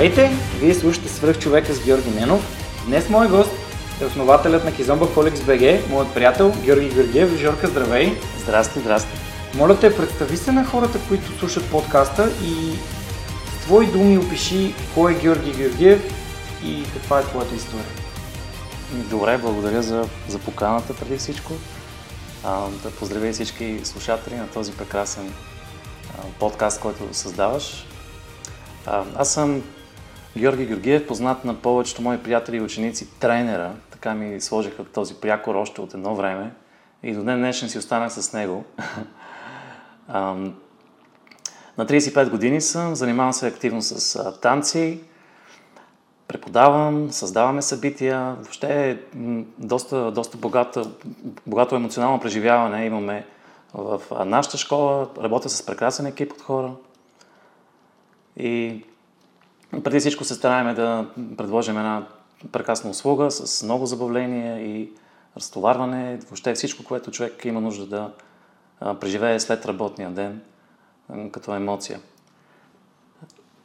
Здравейте! Вие слушате Свръх човека с Георги Ненов. Днес мой гост е основателят на Кизомба Холикс БГ, моят приятел Георги Георгиев. Жорка, здравей! Здрасти, здрасти! Моля те, представи се на хората, които слушат подкаста и с твои думи опиши кой е Георги Георгиев и каква е твоята история. Добре, благодаря за, за поканата преди всичко. А, да поздравя и всички слушатели на този прекрасен а, подкаст, който създаваш. А, аз съм Георги Георгиев, познат на повечето мои приятели и ученици, тренера. Така ми сложиха този прякор още от едно време. И до ден днешен си останах с него. на 35 години съм, занимавам се активно с танци, преподавам, създаваме събития. Въобще е доста, доста богато, богато емоционално преживяване имаме в нашата школа. Работя с прекрасен екип от хора. И преди всичко се стараем да предложим една прекрасна услуга с много забавление и разтоварване, въобще всичко, което човек има нужда да преживее след работния ден като емоция.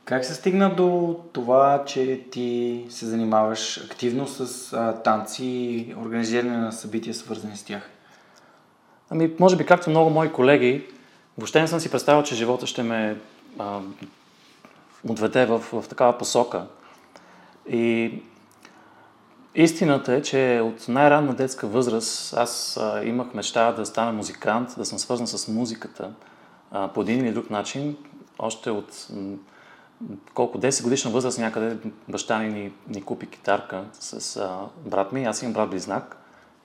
Как се стигна до това, че ти се занимаваш активно с а, танци и организиране на събития, свързани с тях? Ами, може би, както много мои колеги, въобще не съм си представил, че живота ще ме а, отведе в, в такава посока. И истината е, че от най-ранна детска възраст аз а, имах мечта да стана музикант, да съм свързан с музиката а, по един или друг начин. Още от м- колко 10 годишна възраст някъде баща ни, ни, ни купи китарка с а, брат ми. Аз имам брат близнак.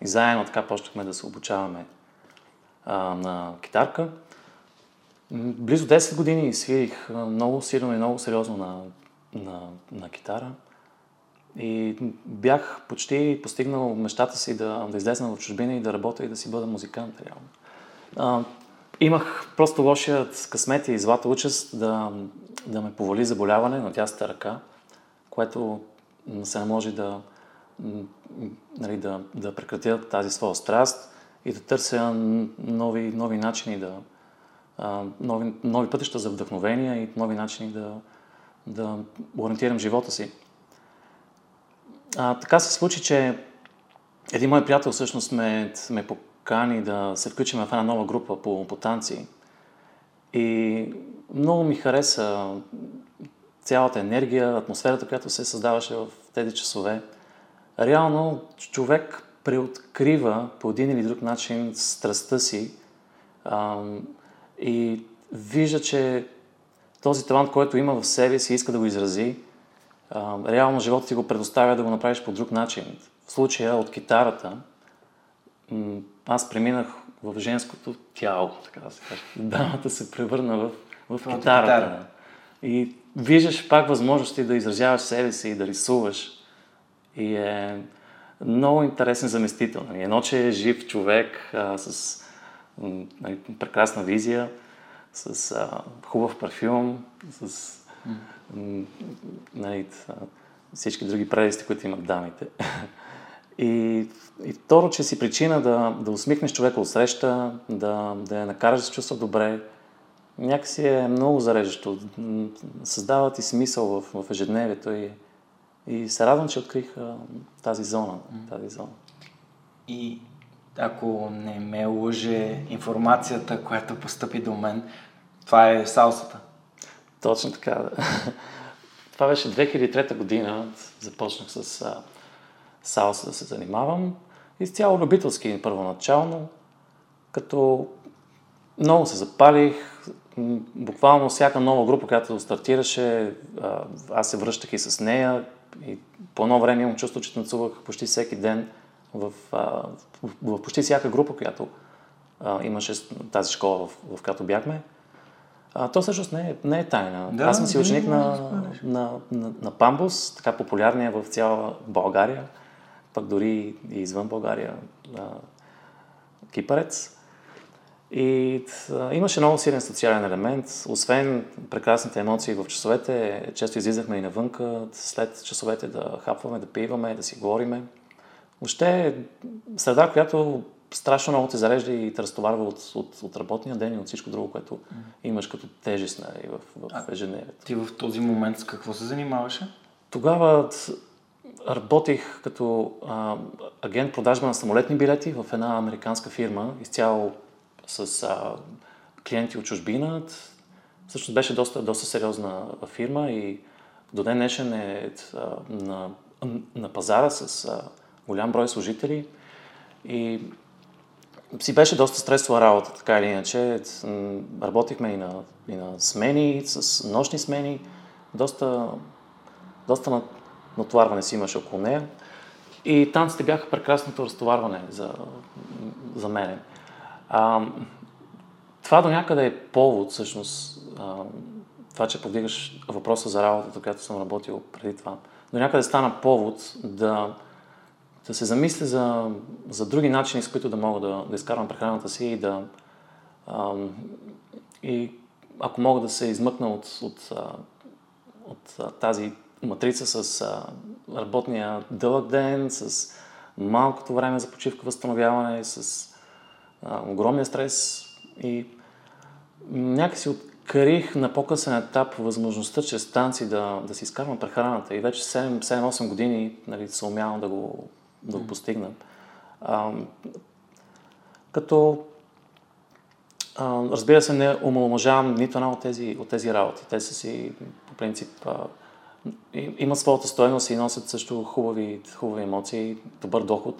И заедно така почнахме да се обучаваме а, на китарка. Близо 10 години свирих много силно и много сериозно на, на, на китара. И бях почти постигнал мечтата си да, да излезна в чужбина и да работя и да си бъда музикант, реално. А, имах просто лошият късмет и злата участ да, да ме повали заболяване на тяста ръка, което се наложи да, нали, да, да прекратя тази своя страст и да търся нови, нови начини да, нови, нови пътища за вдъхновение и нови начини да, да ориентирам живота си. А, така се случи, че един мой приятел всъщност ме, ме покани да се включим в една нова група по, по танци. И много ми хареса цялата енергия, атмосферата, която се създаваше в тези часове. Реално човек преоткрива по един или друг начин страстта си, и вижда, че този талант, който има в себе си, иска да го изрази, реално живота ти го предоставя да го направиш по друг начин. В случая от китарата, аз преминах в женското тяло, така да се каже. Дамата се превърна в, в китарата. Китара. И виждаш пак възможности да изразяваш себе си и да рисуваш. И е много интересен заместител. Едно, че е жив човек а, с нали, прекрасна визия, с а, хубав парфюм, с нали, всички други предисти, които имат дамите. И, и второ, че си причина да, да усмихнеш човека от среща, да, да я накараш да се чувства добре, някакси е много зареждащо. Създава ти смисъл в, в ежедневието и, и се радвам, че открих а, тази зона. Тази зона. И ако не ме лъже информацията, която постъпи до мен, Това е салсата. Точно така. Това беше 2003 година. Започнах с а, салса да се занимавам. Изцяло любителски първоначално, като много се запалих. Буквално всяка нова група, която стартираше, аз се връщах и с нея. И по едно време имам чувство, че танцувах почти всеки ден в, в, в почти всяка група, която а, имаше тази школа, в, в която бяхме. А, то всъщност не е, не е тайна. Да, Аз съм си ученик на, на, на, на Памбус, така популярния в цяла България, пък дори и извън България, а, кипарец. И а, имаше много силен социален елемент. Освен прекрасните емоции в часовете, често излизахме и навънка, след часовете да хапваме, да пиваме, да си говориме. Въобще е среда, която страшно много те зарежда и те разтоварва от, от, от работния ден и от всичко друго, което имаш като тежест нали, в, в ежедневието. Ти в този момент с какво се занимаваше? Тогава работих като а, агент продажба на самолетни билети в една американска фирма, изцяло с а, клиенти от чужбина. Всъщност беше доста, доста сериозна фирма и до ден днешен е а, на, на пазара с а, голям брой служители. И си беше доста стресова работа, така или иначе. Работихме и на, и на смени, с нощни смени. Доста, доста натоварване си имаше около нея. И танците бяха прекрасното разтоварване за, за мене. А, това до някъде е повод, всъщност, а, това, че повдигаш въпроса за работата, която съм работил преди това. До някъде стана повод да, да се замисля за, за други начини, с които да мога да, да изкарвам прехраната си и да. А, и ако мога да се измъкна от, от, от, от тази матрица с а, работния дълъг ден, с малкото време за почивка, възстановяване, с а, огромния стрес и някакси открих на по-късен етап възможността чрез танци да, да си изкарвам прехраната и вече 7-8 години нали, се умявам да го да го постигнем. А, като а, разбира се, не омаломажавам нито една от тези, от тези работи. Те са си, по принцип, а, имат своята стоеност и носят също хубави, хубави емоции, добър доход.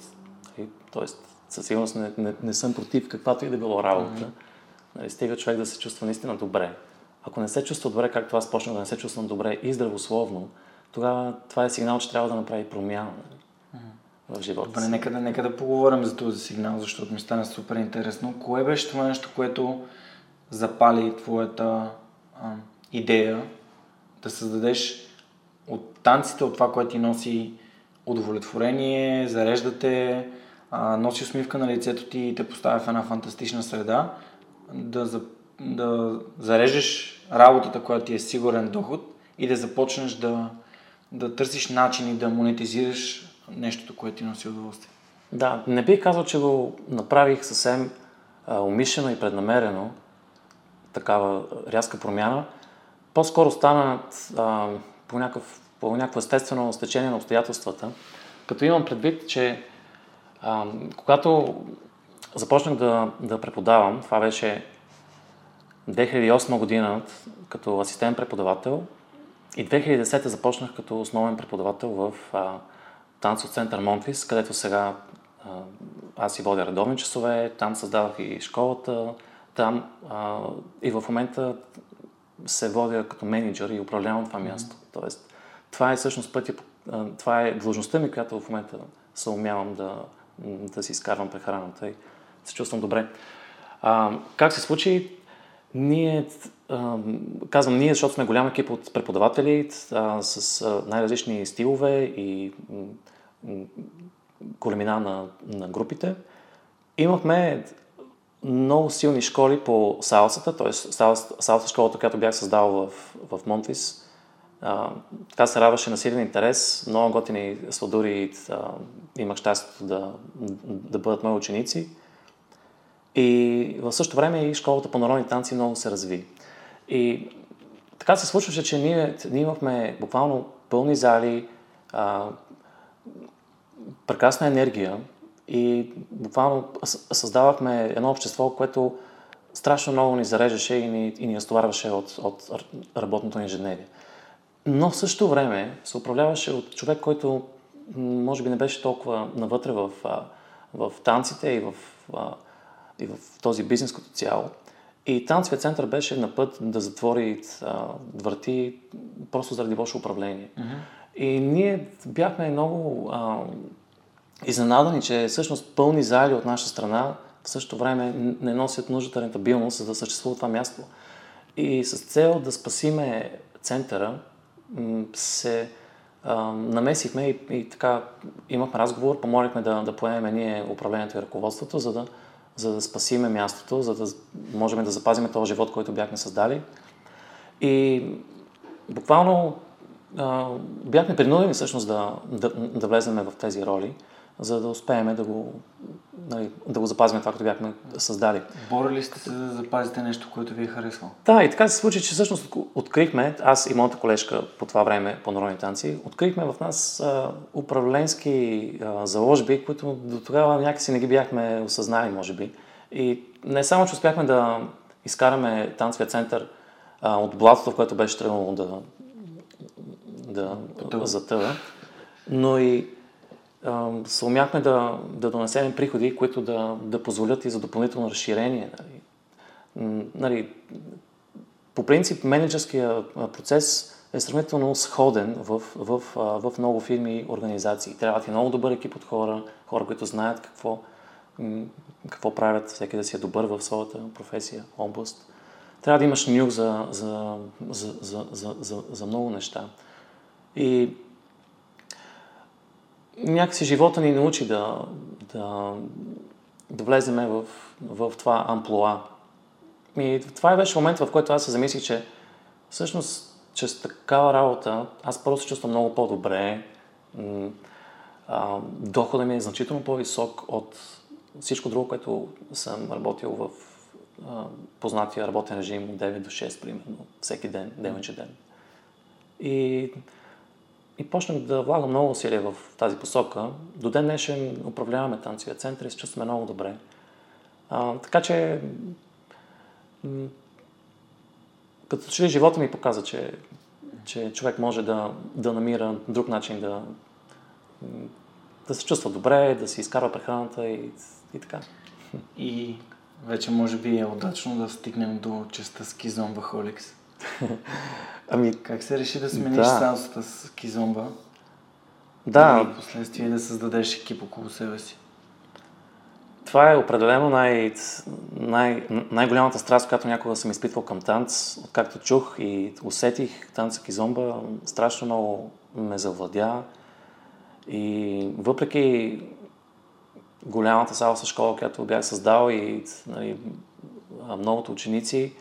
И, тоест, със сигурност не, не, не съм против каквато и да било работа. Mm-hmm. Нали, стига човек да се чувства наистина добре. Ако не се чувства добре, както аз почнах да не се чувствам добре и здравословно, тогава това е сигнал, че трябва да направи промяна. Нали в живота Добре, нека, да, нека да поговорим за този сигнал, защото ми стана супер интересно. Кое беше това нещо, което запали твоята а, идея да създадеш от танците, от това, което ти носи удовлетворение, зареждате, а, носи усмивка на лицето ти и те поставя в една фантастична среда, да, за, да зарежеш работата, която ти е сигурен доход и да започнеш да, да търсиш начини да монетизираш нещото, което ти носи удоволствие. Да, не бих казал, че го направих съвсем а, умишлено и преднамерено, такава рязка промяна. По-скоро стана по, по някакво естествено стечение на обстоятелствата, като имам предвид, че а, когато започнах да, да преподавам, това беше 2008 година като асистент преподавател и 2010 започнах като основен преподавател в а, танцов център Монфис, където сега аз си водя редовни часове, там създавах и школата, там а, и в момента се водя като менеджер и управлявам това място. Mm-hmm. Тоест, това е всъщност пътя, това е длъжността ми, която в момента се умявам да, да си изкарвам прехраната и се чувствам добре. А, как се случи? Ние, а, казвам ние, защото сме голям екип от преподаватели а, с а, най-различни стилове и големина на, на групите. Имахме много силни школи по салсата, т.е. салса школата, която бях създал в, в Монфис. Така се радваше на силен интерес, много готини сладури, имах щастието да, да бъдат мои ученици. И в същото време и школата по народни танци много се разви. И така се случваше, че ние, ние имахме буквално пълни зали, а, прекрасна енергия и буквално създавахме едно общество, което страшно много ни зарежеше и ни, и ни разтоварваше от, от работното инженерия. Но в същото време се управляваше от човек, който може би не беше толкова навътре в, в танците и в, и в този бизнес като цяло. И танцовият център беше на път да затвори врати просто заради лошо управление. Mm-hmm. И ние бяхме много а, изненадани, че всъщност пълни зали от наша страна в същото време не носят нуждата рентабилност, за да съществува това място. И с цел да спасиме центъра, се а, намесихме и, и така имахме разговор, помолихме да, да поемем ние управлението и ръководството, за да, за да спасиме мястото, за да можем да запазиме този живот, който бяхме създали. И буквално а, бяхме принудени всъщност да, да, да влезем в тези роли за да успеем да го, нали, да го запазим това, което бяхме създали. Борили сте се да запазите нещо, което ви е харесало? Да, и така се случи, че всъщност открихме, аз и моята колежка по това време по народни танци, открихме в нас а, управленски а, заложби, които до тогава някакси не ги бяхме осъзнали, може би. И не само, че успяхме да изкараме танцовия център а, от блатото, в което беше тръгнало да, да затъва, но и се умяхме да, да донесем приходи, които да, да позволят и за допълнително разширение. Нали. Нали, по принцип, менеджерския процес е сравнително сходен в, в, в много фирми и организации. Трябва ти много добър екип от хора, хора, които знаят какво, какво правят, всеки да си е добър в своята професия, област. Трябва да имаш нюх за, за, за, за, за, за, за много неща. И някакси живота ни научи да, да, да влеземе в, в това амплуа. И това беше момент, в който аз се замислих, че всъщност чрез такава работа аз просто се чувствам много по-добре. Доходът ми е значително по-висок от всичко друго, което съм работил в познатия работен режим от 9 до 6, примерно, всеки ден, ден ден. И и почнах да влагам много усилия в тази посока. До ден днешен управляваме танцовия център и се чувстваме много добре. А, така че, като че ли живота ми показа, че, че човек може да, да намира друг начин да, да се чувства добре, да си изкарва прехраната и, и така. И вече може би е удачно да стигнем до частта с Кизомба Холикс. Ами, как се реши да смениш да. салсата с кизомба? Да. И последствие да създадеш екип около себе си? Това е определено най- най- най-голямата страст, която някога съм изпитвал към танц. Откакто чух и усетих танца кизомба, страшно много ме завладя. И въпреки голямата салса школа, която бях създал и нали, многото ученици,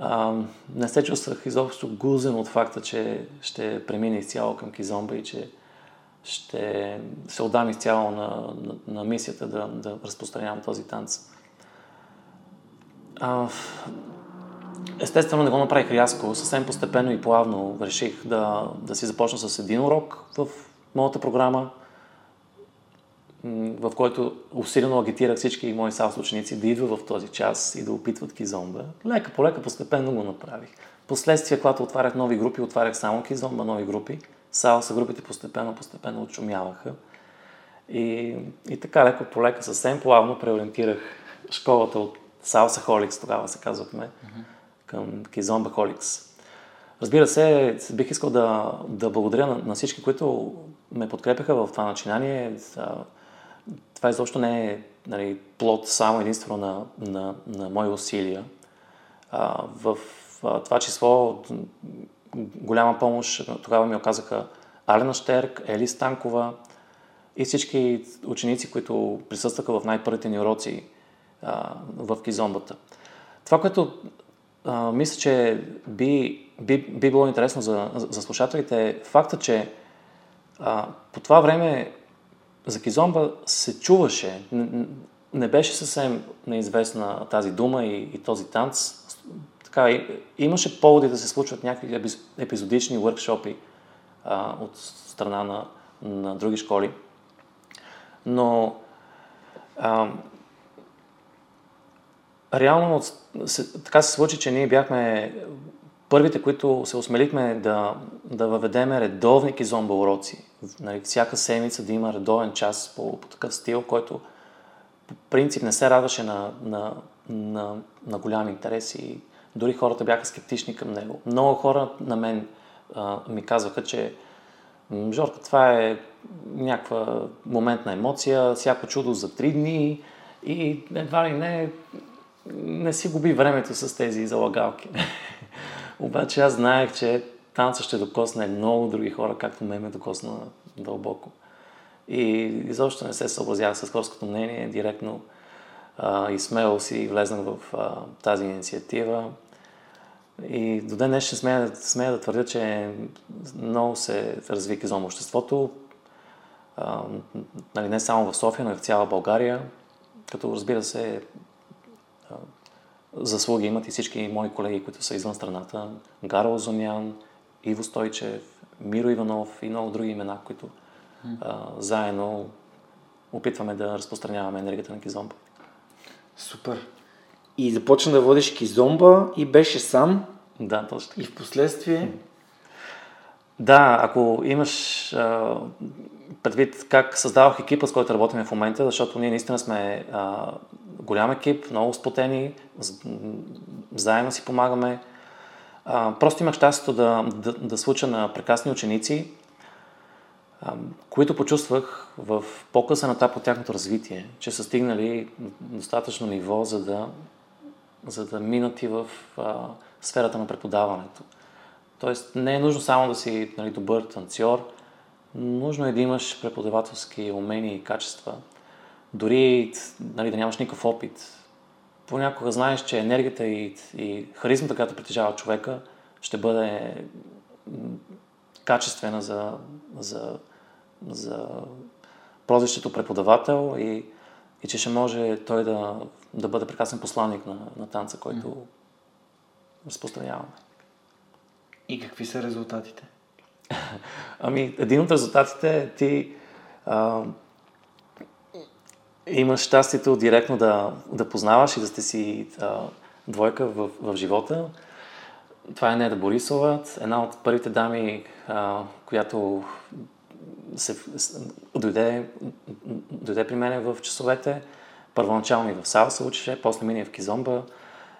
а, не се чувствах изобщо гузен от факта, че ще премина изцяло към кизомба и че ще се отдам изцяло на, на, на мисията да, да разпространявам този танц. А, естествено не го направих рязко, съвсем постепенно и плавно реших да, да си започна с един урок в моята програма, в който усилено агитирах всички мои салс ученици да идват в този час и да опитват кизомба. Лека по лека, постепенно го направих. Последствие, когато отварях нови групи, отварях само кизомба, нови групи. Салса групите постепенно, постепенно отшумяваха. И, и така леко по лека, съвсем плавно преориентирах школата от Салса Холикс, тогава се казвахме, към Кизомба Холикс. Разбира се, бих искал да, да благодаря на, на всички, които ме подкрепяха в това начинание това изобщо не е нали, плод само единствено на, на, на мои усилия. А, в а, това число голяма помощ тогава ми оказаха Алена Штерк, Ели Станкова и всички ученици, които присъстваха в най-първите ни уроци а, в кизомбата. Това, което а, мисля, че би, би, би било интересно за, за слушателите е факта, че а, по това време за кизомба се чуваше, не беше съвсем неизвестна тази дума и, и този танц. Така, и, имаше поводи да се случват някакви епизодични въркшопи а, от страна на, на други школи. Но а, реално така се случи, че ние бяхме първите, които се осмелихме да, да въведеме редовни кизомба уроци. Нали, всяка седмица да има редовен час по, по такъв стил, който по принцип не се радваше на, на, на, на голям интерес и дори хората бяха скептични към него. Много хора на мен а, ми казваха, че Жорка, това е някаква моментна емоция, всяко чудо за три дни и едва ли не, не си губи времето с тези залагалки. Обаче аз знаех, че танца ще докосне много други хора, както ме ме докосна дълбоко. И изобщо не се съобразявах с хорското мнение, директно а, и смело си влезнах в а, тази инициатива. И до ден днес смея, смея да твърдя, че много се разви кизом обществото, а, нали, не само в София, но и в цяла България, като разбира се заслуги имат и всички мои колеги, които са извън страната. Гара Озомян, Иво Стойчев, Миро Иванов и много други имена, които а, заедно опитваме да разпространяваме енергията на кизомба. Супер. И започна да водиш кизомба и беше сам. Да, точно. И в последствие... Да, ако имаш а, предвид как създавах екипа, с който работим в момента, защото ние наистина сме а, голям екип, много сплотени, заедно си помагаме. А, просто имах щастието да, да, да случа на прекрасни ученици, а, които почувствах в по-късен етап от тяхното развитие, че са стигнали достатъчно ниво, за да, за да минат и в а, сферата на преподаването. Тоест не е нужно само да си нали, добър танцор, нужно е да имаш преподавателски умения и качества – дори нали, да нямаш никакъв опит, понякога знаеш, че енергията и, и харизмата, която притежава човека, ще бъде качествена за, за, за прозвището преподавател и, и че ще може той да, да бъде прекрасен посланник на, на танца, който разпространяваме. И какви са резултатите? ами, един от резултатите е ти а, имаш щастието директно да, да познаваш и да сте си а, двойка в, в живота. Това е Неда Борисова, една от първите дами, а, която се, дойде, дойде при мен в часовете. Първоначално и в Сава се учеше, после мина в Кизомба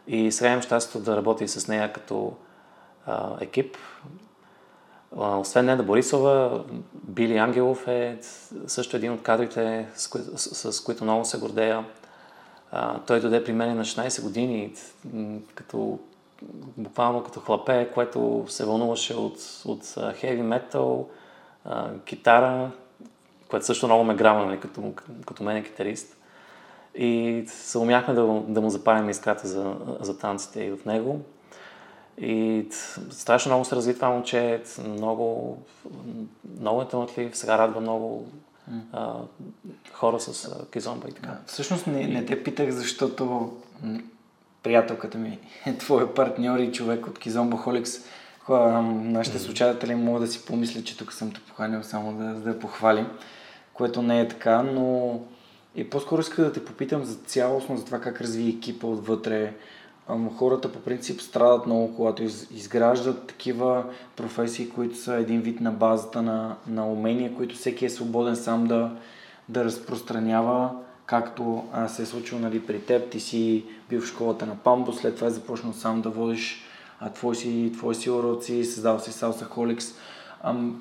и сега имам щастието да работя с нея като а, екип. Освен Неда Борисова, Били Ангелов е също един от кадрите, с, кои, с, с които много се гордея. А, той дойде при мен на 16 години, като, буквално като хлапе, което се вълнуваше от, от хеви метал, китара, което също много ме грама, нали, като, като мен е китарист. И се умяхме да, да му запалим искрата за, за танците и в него. И страшно много се разви това момче, много, много е талантлив, сега радва много а, хора с а, кизомба и така. Да, всъщност не, не те питах, защото приятелката ми е твой партньор и човек от Кизомба Холикс. Нашите слушатели могат да си помислят, че тук съм те поканил само да, да я похвалим, което не е така, но и по-скоро исках да те попитам за цялостно, за това как разви екипа отвътре, хората по принцип страдат много, когато изграждат такива професии, които са един вид на базата на, на умения, които всеки е свободен сам да, да разпространява, както а, се е случило нали, при теб. Ти си бил в школата на Памбо, след това е започнал сам да водиш а, твои, си, твои си уроци, създал си Salsa Holics.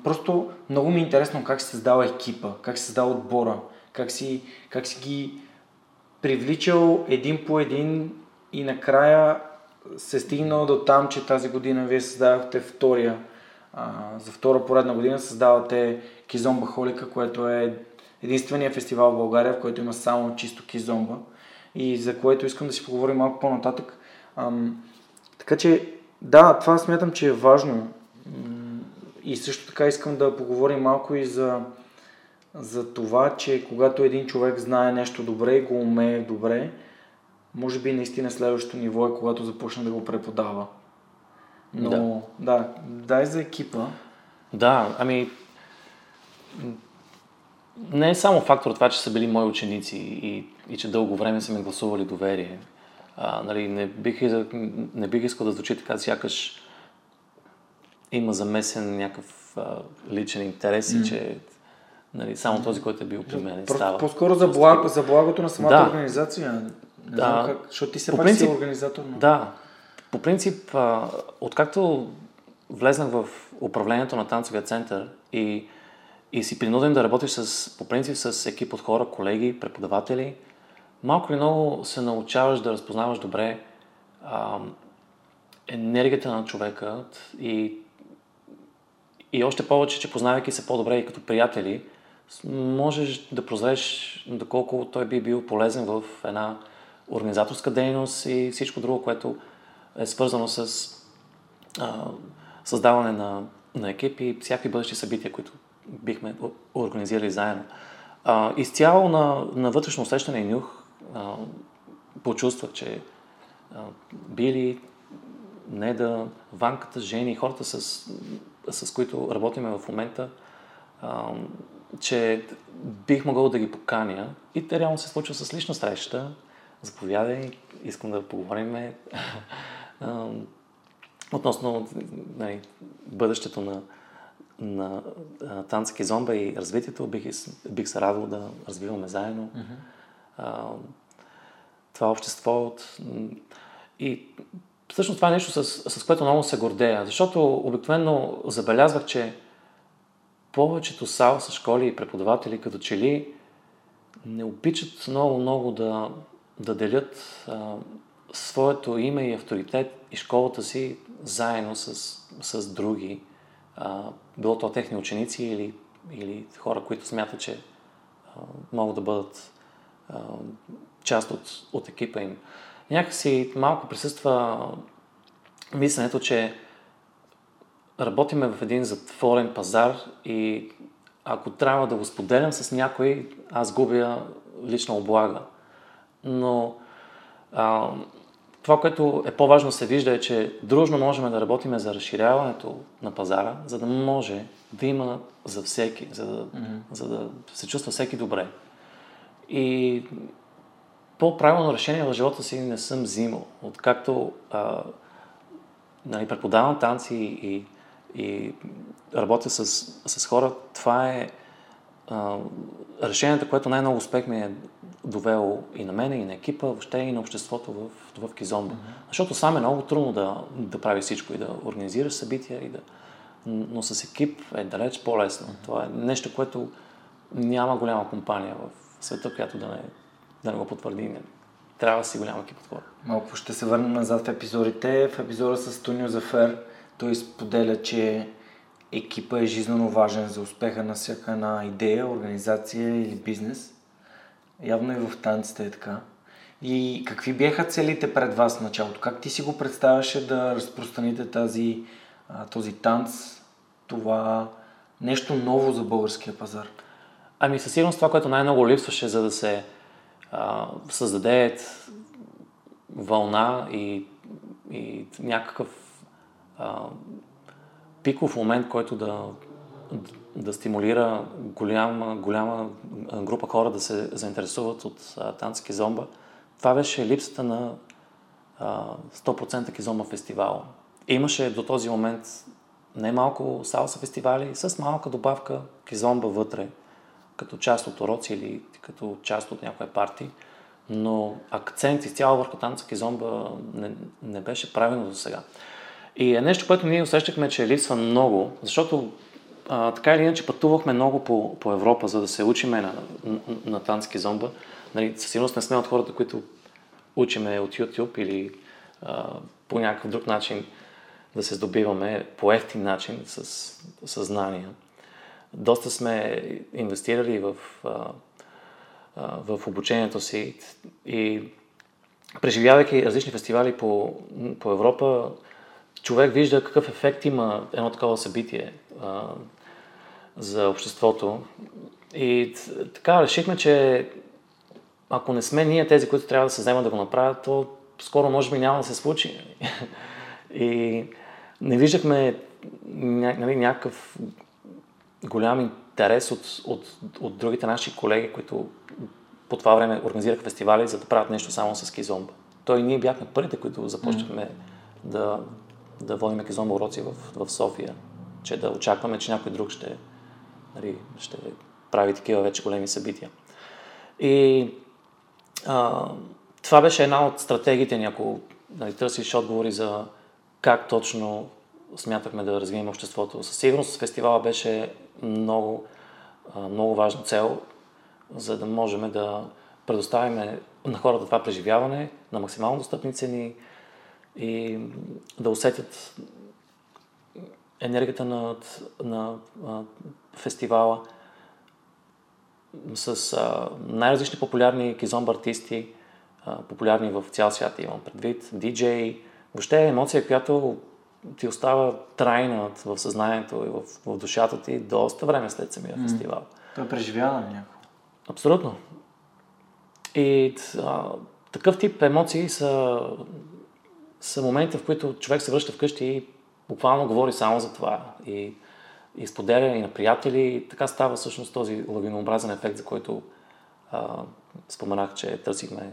Просто много ми е интересно как се създава екипа, как се създава отбора, как си, как си ги привличал един по един и накрая се стигнало до там, че тази година вие създавахте втория, а, за втора поредна година създавате Кизомба Холика, което е единствения фестивал в България, в който има само чисто кизомба и за което искам да си поговорим малко по-нататък. Ам, така че, да, това смятам, че е важно. И също така искам да поговорим малко и за, за това, че когато един човек знае нещо добре и го умее добре, може би наистина следващото ниво е когато започне да го преподава. Но да, да дай за екипа. Да, ами не е само фактор това, че са били мои ученици и, и че дълго време са ми гласували доверие. А, нали, не, бих, не бих искал да звучи така, сякаш има замесен някакъв а, личен интерес и че нали, само този, който е бил при мен става. По-скоро за, благ, за благото на самата Да. организация. Да. как, защото ти се пак си принцип- организатор. Но... Да, по принцип, а, откакто влезнах в управлението на танцовия център и, и си принуден да работиш с, по принцип с екип от хора, колеги, преподаватели, малко или много се научаваш да разпознаваш добре а, енергията на човека и, и още повече, че познавайки се по-добре и като приятели, можеш да прозреш доколко той би бил полезен в една организаторска дейност и всичко друго, което е свързано с а, създаване на, на екип и всякакви бъдещи събития, които бихме организирали заедно. А, изцяло на, на вътрешно усещане и нюх а, почувствах, че а, Били, Неда, Ванката, Жени, хората с, с които работиме в момента, а, че бих могъл да ги поканя и те реално се случва с лична среща. Заповядай, искам да поговорим а, относно нали, бъдещето на, на а, танца Кизомба и развитието. Бих, бих се радвал да развиваме заедно а, това общество. От, и всъщност това е нещо, с, с което много се гордея, защото обикновено забелязвах, че повечето салса школи и преподаватели като че ли не обичат много-много да, да делят а, своето име и авторитет и школата си заедно с, с други, а, било то техни ученици или, или хора, които смятат, че а, могат да бъдат а, част от, от екипа им. Някакси малко присъства мисленето, че работиме в един затворен пазар и ако трябва да го споделям с някой, аз губя лична облага. Но а, това, което е по-важно се вижда е, че дружно можем да работим за разширяването на пазара, за да може да има за всеки, за да, mm-hmm. за да се чувства всеки добре. И по-правилно решение в живота си не съм взимал. Откакто а, нали, преподавам танци и, и работя с, с хора, това е а, решението, което най-много успех ми е довело и на мене, и на екипа, въобще и на обществото в, в Кизомба. Mm-hmm. Защото сам е много трудно да, да прави всичко и да организираш събития, и да... но с екип е далеч по-лесно. Mm-hmm. Това е нещо, което няма голяма компания в света, която да не, да не го потвърди. Не. Трябва да си голям екип от хора. Малко ще се върнем назад в епизодите. В епизода с Тонио Зафер той споделя, че екипа е жизненно важен за успеха на всяка една идея, организация или бизнес. Явно и в танците е така. И какви бяха целите пред вас в началото? Как ти си го представяше да разпространите тази, този танц, това нещо ново за българския пазар? Ами със сигурност това, което най-много липсваше, за да се а, създаде вълна и, и някакъв а, пиков момент, който да, да стимулира голяма, голяма група хора да се заинтересуват от а, танц кизомба. Това беше липсата на а, 100% кизомба фестивал. Имаше до този момент немалко салса фестивали с малка добавка кизомба вътре, като част от уроци или като част от някоя партия. Но акцент изцяло върху танца кизомба не, не беше правилно до сега. И е нещо, което ние усещахме, че липсва много, защото а, така или иначе пътувахме много по, по Европа, за да се учиме на, на, на танц кизомба. Нали, със сигурност не сме от хората, които учиме от YouTube или а, по някакъв друг начин да се здобиваме по ефтин начин с, с знания. Доста сме инвестирали в, а, а, в обучението си и преживявайки различни фестивали по, по Европа, човек вижда какъв ефект има едно такова събитие а, за обществото. И така решихме, че ако не сме ние тези, които трябва да се вземат да го направят, то скоро може би няма да се случи. И не виждахме нали, някакъв голям интерес от, от, от другите наши колеги, които по това време организираха фестивали, за да правят нещо само с кизомба. Той ние бяхме първите, които започнахме mm. да, да водим кизомба уроци в, в София, че да очакваме, че някой друг ще, нали, ще прави такива вече големи събития. И а, това беше една от стратегиите ни, ако нали, търсиш отговори за как точно смятахме да развием обществото. Със сигурност фестивала беше много, много важна цел, за да можем да предоставим на хората това преживяване на максимално достъпни цени и да усетят енергията на, на, на фестивала с а, най-различни популярни кизомба артисти, а, популярни в цял свят имам предвид, диджей, въобще е емоция, която ти остава трайна в съзнанието и в, в душата ти доста време след самия mm. фестивал. Това е преживяване някакво. Абсолютно. И а, такъв тип емоции са, са моменти, в които човек се връща вкъщи и буквално говори само за това. И, и споделя и на приятели. И така става всъщност този лавинообразен ефект, за който а, споменах, че търсихме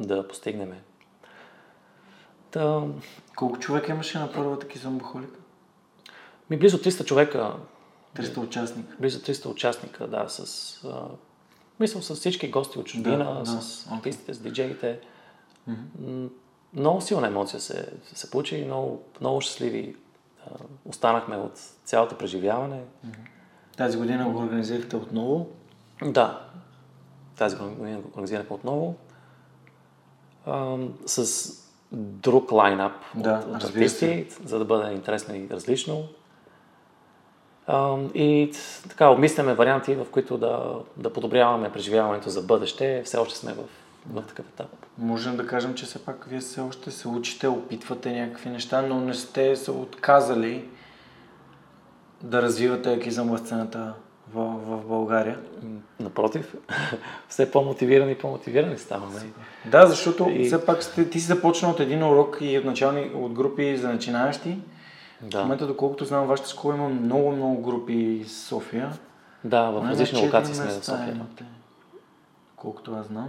да постигнем. Та... Колко човека имаше на първата кизомбохолика? Ми близо 300 човека. 300 участника? Близо 300 участника, да, с... А, мисля, с всички гости от чужбина, да, с да, артистите, okay. с диджеите. Mm-hmm. Много силна емоция се, се получи много, много щастливи а, останахме от цялото преживяване. Тази година го организирахте отново? Да. Тази година го организирахме отново. А, с друг лайнап да, от, артисти, за да бъде интересно и различно. И така, обмисляме варианти, в които да, да подобряваме преживяването за бъдеще. Все още сме в, в такъв етап. Можем да кажем, че все пак вие все още се учите, опитвате някакви неща, но не сте се отказали да развивате екизъм в сцената в, в България. Напротив, все по-мотивирани и по-мотивирани ставаме. Да, защото и... все пак ти си започнал от един урок и от, начални, от групи за начинаещи. Да. В момента, доколкото знам, вашата школа има много, много групи в София. Да, в различни локации сме в София. Имате, колкото аз знам.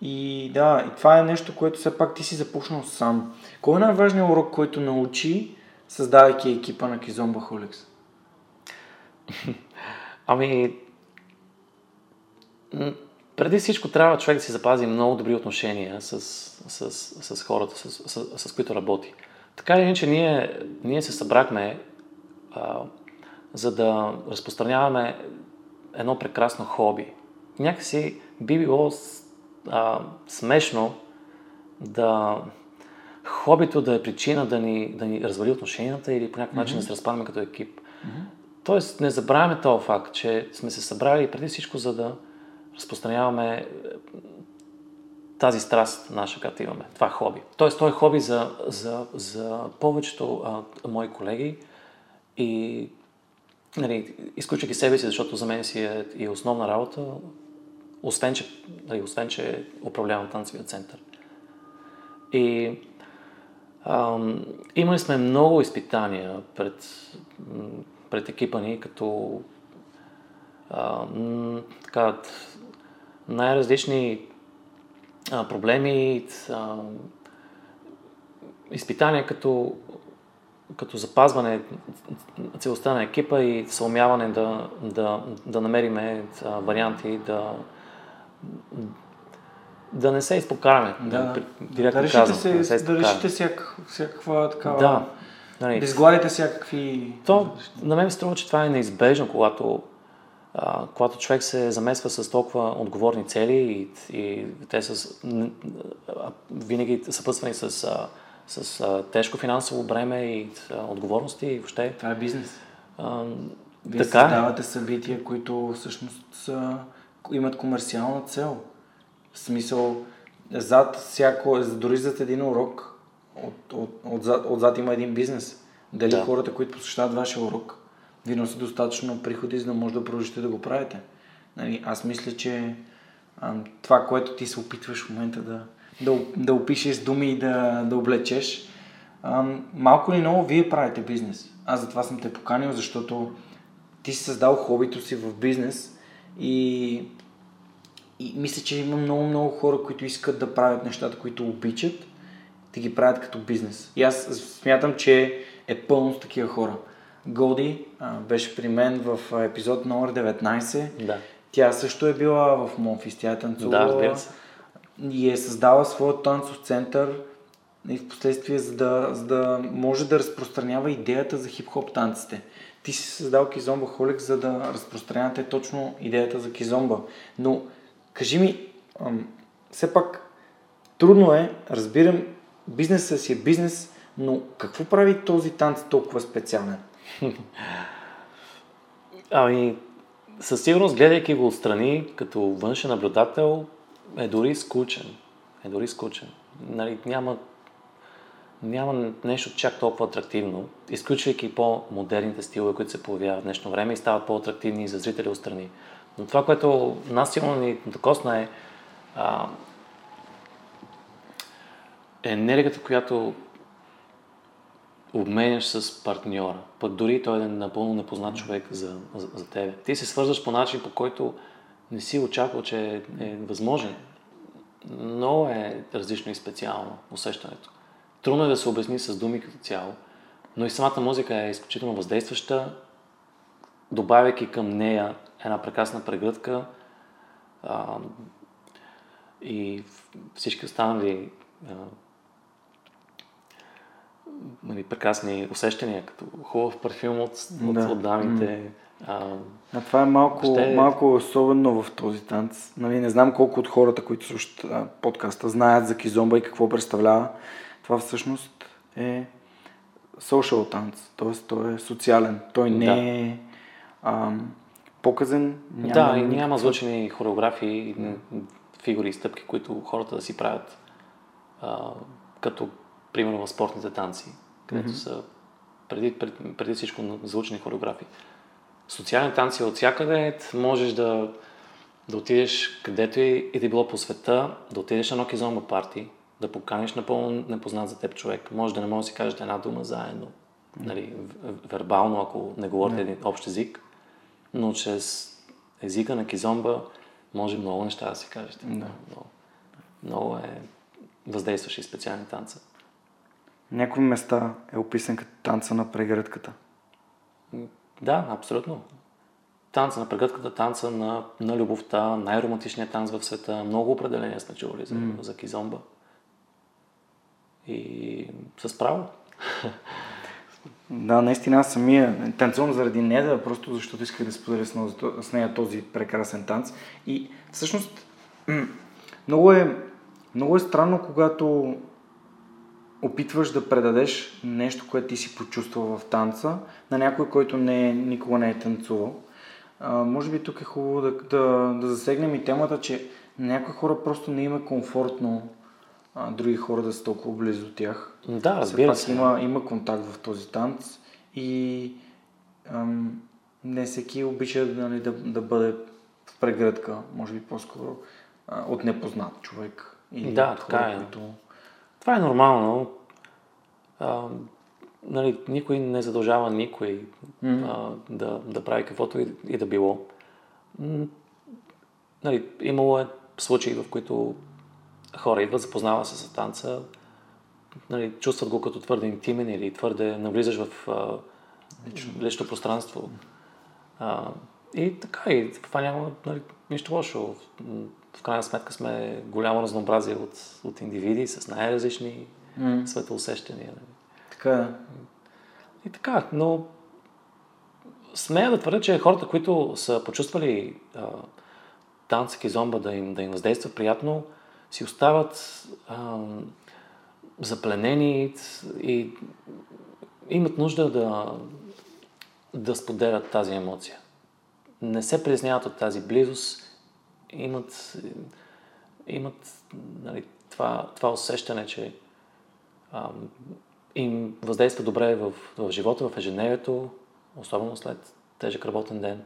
И да, и това е нещо, което все пак ти си започнал сам. Кой е най-важният урок, който научи, създавайки екипа на Кизомба Холикс? Ами, преди всичко трябва човек да си запази много добри отношения с, с, с хората, с, с, с които работи. Така или иначе, ние, ние се събрахме а, за да разпространяваме едно прекрасно хоби. Някакси би било а, смешно да хобито да е причина да ни, да ни развали отношенията или по някакъв mm-hmm. начин да се разпадаме като екип. Mm-hmm. Тоест, не забравяме този факт, че сме се събрали преди всичко, за да разпространяваме е, тази страст наша, която имаме. Това е хоби. Тоест, това е хоби за, за, за повечето а, мои колеги и нали, изключвайки себе си, защото за мен си е и основна работа, освен че, нали, освен, че управлявам танцевия център. И ам, имали сме много изпитания пред пред екипа ни, като а, м, така, най-различни а, проблеми, а, изпитания като, като запазване целостта на екипа и съумяване да, да, да намериме варианти да, да не се изпокараме. Да, да, да, решите, казвам, се, да, да решите всякаква такава да. Нали, да изгладите всякакви... То, на мен ми струва, че това е неизбежно, когато, а, когато човек се замесва с толкова отговорни цели и, и те са винаги съпътствани с, а, с а, тежко финансово бреме и а, отговорности и въобще. Това е бизнес. А, Вие така е. създавате събития, които всъщност са, имат комерциална цел. В смисъл, зад всяко, дори зад един урок, от, от, отзад, отзад има един бизнес. Дали да. хората, които посещават вашия урок, ви носят достатъчно приходи, за да може да продължите да го правите. Нали, аз мисля, че а, това, което ти се опитваш в момента да, да, да опишеш думи и да, да облечеш, а, малко или много вие правите бизнес. Аз затова съм те поканил, защото ти си създал хобито си в бизнес и и мисля, че има много, много хора, които искат да правят нещата, които обичат, да ги правят като бизнес. И аз смятам, че е пълно с такива хора. Годи а, беше при мен в епизод номер 19. Да. Тя също е била в Монфис, тя е танцувала. Да. И е създала своят танцов център и в последствие, за да, за да може да разпространява идеята за хип-хоп танците. Ти си създал Кизомба Холик, за да разпространяте точно идеята за Кизомба. Но кажи ми, ам, все пак трудно е, разбирам, бизнесът си е бизнес, но какво прави този танц толкова специален? Ами, със сигурност, гледайки го отстрани, като външен наблюдател, е дори скучен. Е дори скучен. Нали, няма, няма нещо чак толкова атрактивно, изключвайки по-модерните стилове, които се появяват в днешно време и стават по-атрактивни и за зрители отстрани. Но това, което нас силно ни докосна е а, енергията, която обменяш с партньора, пък дори той е напълно непознат човек за, за, за тебе. Ти се свързваш по начин, по който не си очаквал, че е възможен. Много е различно и специално усещането. Трудно е да се обясни с думи като цяло, но и самата музика е изключително въздействаща, добавяйки към нея една прекрасна прегръдка а, и всички останали а, нали, прекрасни усещания, като хубав парфюм от, да. от, от дамите. А, а това е малко, ще... малко особено в този танц. Нали, не знам колко от хората, които слушат подкаста, знаят за кизомба и какво представлява. Това всъщност е social танц, т.е. той е социален. Той не да. е ам, показен. Няма да, и няма звучени хореографии, фигури и стъпки, които хората да си правят а, като примерно в спортните танци, където mm-hmm. са преди, преди, преди всичко звучни хореографии. Социални танци от всякъде можеш да, да отидеш където и, и да било по света, да отидеш на едно кизомба парти, да поканиш напълно непознат за теб човек. Може да не може да си кажете една дума заедно, нали, вербално, ако не говорите mm-hmm. един общ език, но чрез езика на кизомба може много неща да си кажете. Да. Много, много е въздействащ и специален танца. Някои места е описан като танца на прегръдката. Да, абсолютно. Танца на прегръдката, танца на, на любовта, най-романтичният танц в света. Много определения сме чували за, mm. за Кизомба. И с право. Да, наистина аз самия танцувам заради нея, просто защото исках да споделя с нея този прекрасен танц. И всъщност много е, много е странно, когато опитваш да предадеш нещо, което ти си почувствал в танца на някой, който не, никога не е танцувал. А, може би тук е хубаво да, да, да засегнем и темата, че някои хора просто не има комфортно а, други хора да са толкова близо до тях. Да, разбира се. Има, има контакт в този танц и ам, не всеки обича нали, да, да бъде в прегръдка, може би по-скоро а, от непознат човек. Или да, от така хора, е. Които това е нормално. А, нали, никой не задължава никой mm-hmm. а, да, да прави каквото и, и да било. Нали, имало е случаи, в които хора идват, запознават се с танца, нали, чувстват го като твърде интимен или твърде навлизаш в а, лично пространство. А, и така, и това няма нали, нищо лошо в крайна сметка сме голямо разнообразие от, от индивиди с най-различни mm. светоусещания. Нали. Така е. И така, но смея да твърдя, че хората, които са почувствали а, танцък и зомба да им, да им въздейства приятно, си остават а, запленени и имат нужда да, да споделят тази емоция. Не се признават от тази близост имат, имат нали, това, това усещане, че а, им въздейства добре в, в живота, в ежедневието, особено след тежък работен ден.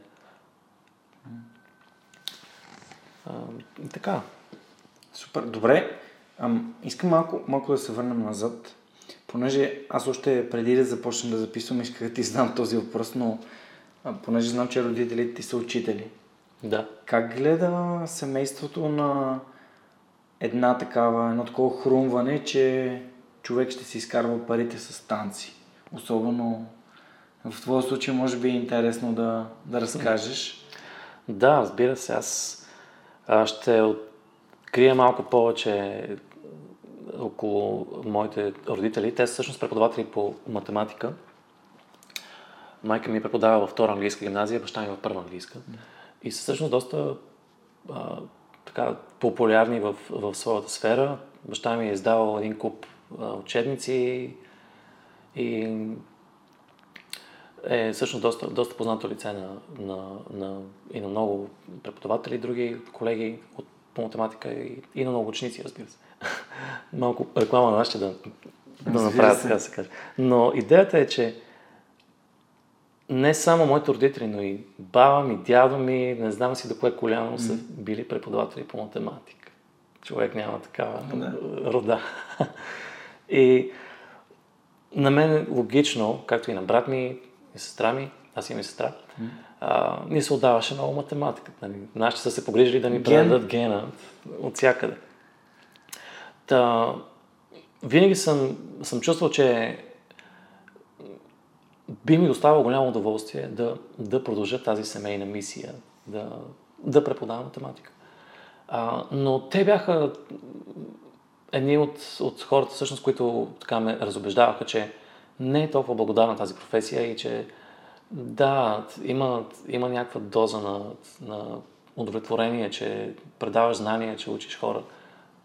А, и така. Супер. Добре. Ам, искам малко, малко да се върнем назад, понеже аз още преди да започна да записвам, исках да ти задам този въпрос, но а, понеже знам, че родителите ти са учители Да. Как гледа семейството на една такава, едно такова хрумване, че човек ще си изкарва парите с танци? Особено в твоя случай може би е интересно да, да разкажеш. Да, разбира се. Аз ще открия малко повече около моите родители. Те са всъщност преподаватели по математика. Майка ми преподава във втора английска гимназия, баща ми в първа английска. И са всъщност доста а, така, популярни в, в своята сфера. Баща ми е издавал един куп а, учебници и е всъщност доста, доста познато лице на, на, на, и на много преподаватели, други колеги от, по математика и, и на много ученици, разбира се. Малко реклама на нашите да, да направят, така да се каже. Но идеята е, че не само моите родители, но и баба ми, дядо ми, не знам си до кое коляно са били преподаватели по математика. Човек няма такава да. рода. И на мен логично, както и на брат ми и сестра ми, аз имам и сестра, mm. А, ни се отдаваше много математиката. Нали? Нашите са се погрижили да ни предадат гена от всякъде. Та, винаги съм, съм чувствал, че би ми доставало голямо удоволствие да, да продължа тази семейна мисия, да, да преподавам математика. А, но те бяха едни от, от хората, всъщност, които така ме разобеждаваха, че не е толкова благодарна тази професия и че да, има, има някаква доза на, на удовлетворение, че предаваш знания, че учиш хора,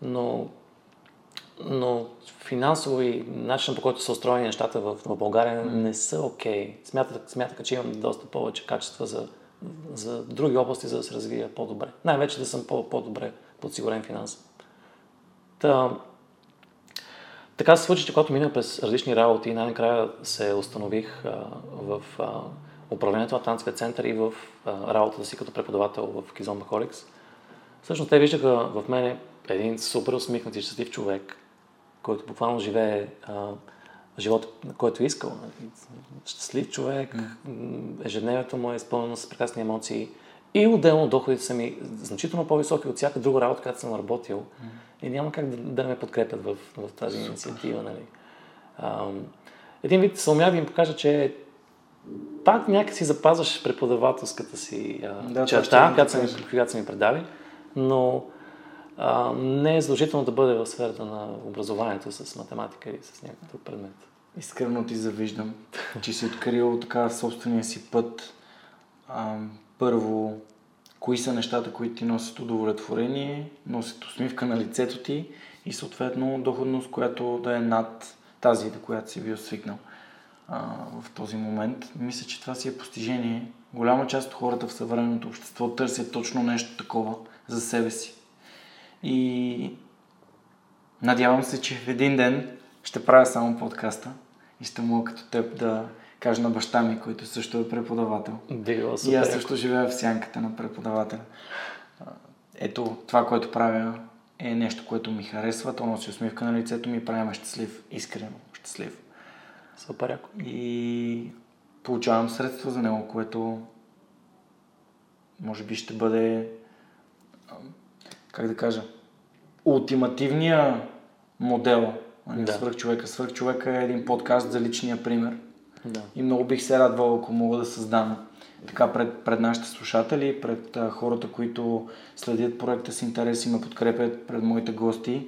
но но финансово и начинът по който са устроени нещата в, в България mm. не са окей. Okay. Смятах, смятах, че имам доста повече качества за, за други области, за да се развия по-добре. Най-вече да съм по, по-добре подсигурен финансово. Та, така се случи, че когато минах през различни работи, най-накрая се установих а, в а, управлението на Танцовия център и в а, работата си като преподавател в Кизон Бахоликс. Всъщност те виждаха в мене един супер усмихнат и щастлив човек, който буквално живее а, живота, който е искал. Щастлив човек, mm. ежедневието му е изпълнено с прекрасни емоции и отделно доходите са ми значително по-високи от всяка друга работа, която съм работил mm. И няма как да, да ме подкрепят в, в тази Супер. инициатива. Нали? А, един вид се умя да им покажа, че пак някакси запазваш преподавателската си а, да, черта, която са, ми, която са ми предали, но а, не е задължително да бъде в сферата на образованието с математика или с някакъв друг предмет. Искрено ти завиждам, че си открил така собствения си път. А, първо, кои са нещата, които ти носят удовлетворение, носят усмивка на лицето ти и съответно доходност, която да е над тази, до която си бил свикнал а, в този момент. Мисля, че това си е постижение. Голяма част от хората в съвременното общество търсят точно нещо такова за себе си. И надявам се, че в един ден ще правя само подкаста и ще мога като теб да кажа на баща ми, който също е преподавател. Било, и аз също живея в сянката на преподавателя. Ето, това, което правя е нещо, което ми харесва, то носи усмивка на лицето ми правя щастлив, искрено щастлив. Супер яко. И получавам средства за него, което може би ще бъде как да кажа, ултимативния модел да. свърхчовека. Свърхчовека е един подкаст за личния пример. Да. И много бих се радвал, ако мога да създам така пред, пред нашите слушатели, пред а, хората, които следят проекта с интерес и ме подкрепят, пред моите гости,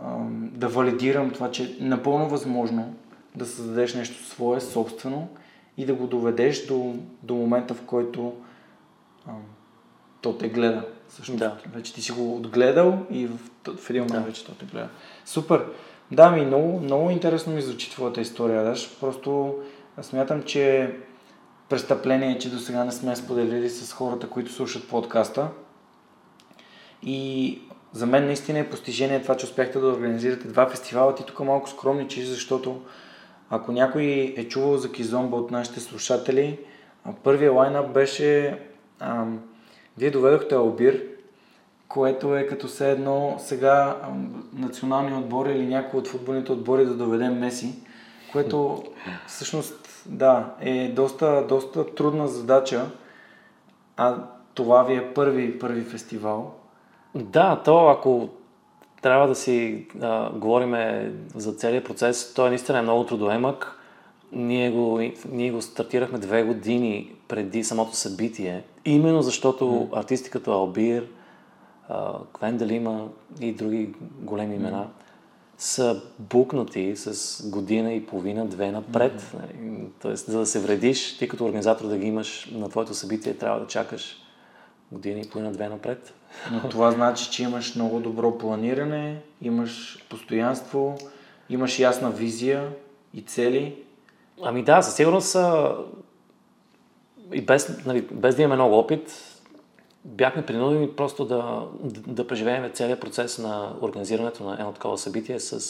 а, да валидирам това, че е напълно възможно да създадеш нещо свое, собствено и да го доведеш до, до момента, в който а, то те гледа. Всъщност, да. вече ти си го отгледал и в, в един момент да. вече то те гледа. Супер! Да, ми много, много интересно ми звучи твоята история, Даш. Просто смятам, че престъпление е, че до сега не сме споделили с хората, които слушат подкаста. И за мен наистина е постижение това, че успяхте да организирате два фестивала. Ти тук малко скромничиш, защото ако някой е чувал за Кизомба от нашите слушатели, първия лайнап беше ам, вие доведохте Албир, което е като все едно сега националния отбор или някой от футболните отбори да доведем Меси, което всъщност да, е доста, доста трудна задача. А това ви е първи, първи фестивал. Да, то ако трябва да си а, говориме за целият процес, той наистина е много трудоемък. Ние го, ние го стартирахме две години преди самото събитие, именно защото mm. артисти като Албир, Квендел има и други големи имена, mm. Са букнати с година и половина, две напред. Mm. Тоест, за да се вредиш, ти като организатор да ги имаш на твоето събитие, трябва да чакаш година и половина, две напред. Но това значи, че имаш много добро планиране, имаш постоянство, имаш ясна визия и цели. Ами да, със сигурност и без, нали, без да имаме много опит, бяхме принудени просто да, да преживеем целият процес на организирането на едно такова събитие с,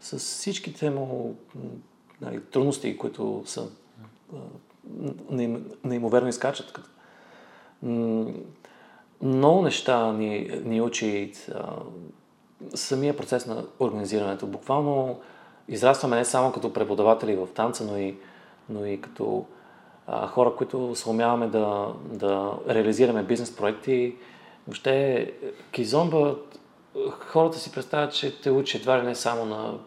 с всичките му нали, трудности, които са неимоверно изкачат. Много неща ни, ни учи а, самия процес на организирането. Буквално израстваме не само като преподаватели в танца, но и, но и като хора, които се да, да реализираме бизнес проекти. Въобще, кизомба, хората си представят, че те учи едва ли не само на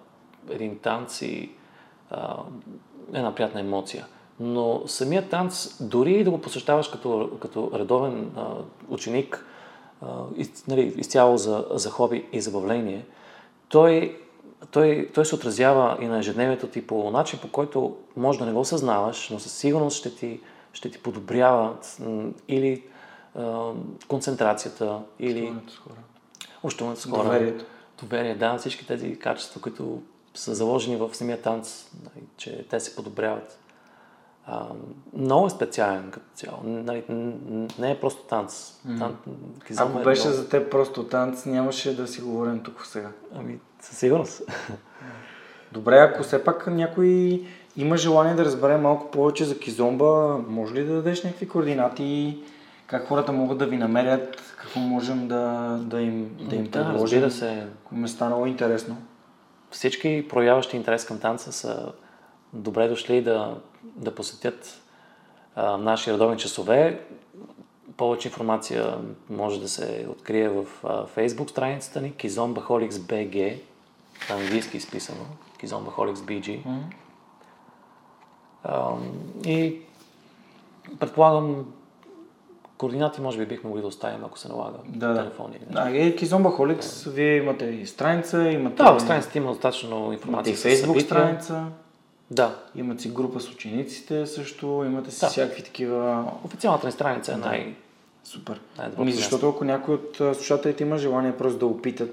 един танц и а, една приятна емоция. Но самият танц, дори да го посещаваш като, като редовен а, ученик, а, из, нали, изцяло за, за хоби и забавление, той, той, той се отразява и на ежедневието ти по начин, по който може да не го съзнаваш, но със сигурност ще ти, ще ти подобрява или а, концентрацията, или общуването с хора. Доверието. Доверие, да, всички тези качества, които са заложени в самия танц, нали, че те се подобряват. А, много е специален като цяло. Нали, не е просто танц. Тан... Ако е беше много... за теб просто танц, нямаше да си говорим тук сега. Ами, със сигурност. Добре, ако все пак някой има желание да разбере малко повече за Кизомба, може ли да дадеш някакви координати? Как хората могат да ви намерят? Какво можем да, да им, да им да, предложим? Да се. Ме стана много интересно. Всички проявяващи интерес към танца са добре дошли да, да посетят а, наши редовни часове. Повече информация може да се открие в а, Facebook страницата ни Kizombaholics BG, на английски изписано, Kizombaholics BG. Mm-hmm. А, и предполагам, координати може би бихме могли да оставим, ако се налага. Да, телефони. Да, и Кизомба Холикс, вие имате и страница, имате... Да, в страницата има достатъчно информация. Имате и Фейсбук страница. Да. Имат си група с учениците също, имате си да. всякакви такива... Официалната ни страница е най... Супер. Ами защото ако някой от слушателите има желание просто да опитат,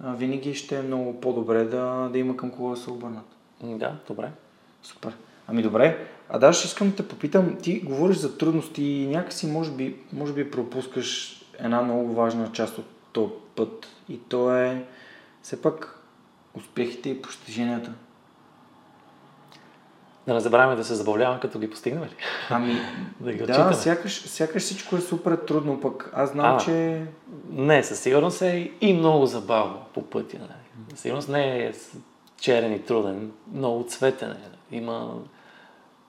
винаги ще е много по-добре да, да има към кого да се обърнат. Да, добре. Супер. Ами добре, а да, ще искам да те попитам, ти говориш за трудности и някакси може би, може би пропускаш една много важна част от този път и то е все пак успехите и постиженията. Да не забравяме да се забавляваме, като ги постигнем ли? Ами, да, ги да сякаш, сякаш всичко е супер трудно, пък аз знам, а, че... Не, със сигурност е и много забавно по пътя. Нали? Със сигурност не е черен и труден, много цветен е. Има,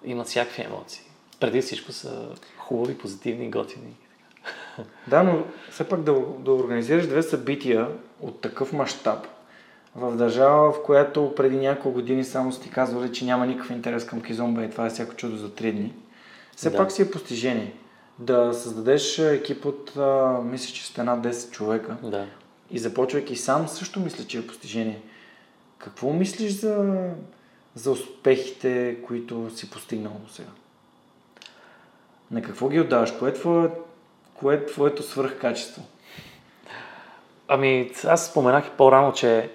има всякакви емоции. Преди всичко са хубави, позитивни, готини. Да, но все пак да, да организираш две събития от такъв мащаб, в държава, в която преди няколко години само си ти казвали, че няма никакъв интерес към кизомба и това е всяко чудо за три дни. Все да. пак си е постижение. Да създадеш екип от, а, мисля, че сте над 10 човека. Да. И започвайки сам, също мисля, че е постижение. Какво мислиш за, за успехите, които си постигнал до сега? На какво ги отдаваш? Кое е, твое, кое е твоето свръхкачество? Ами, аз споменах и по-рано, че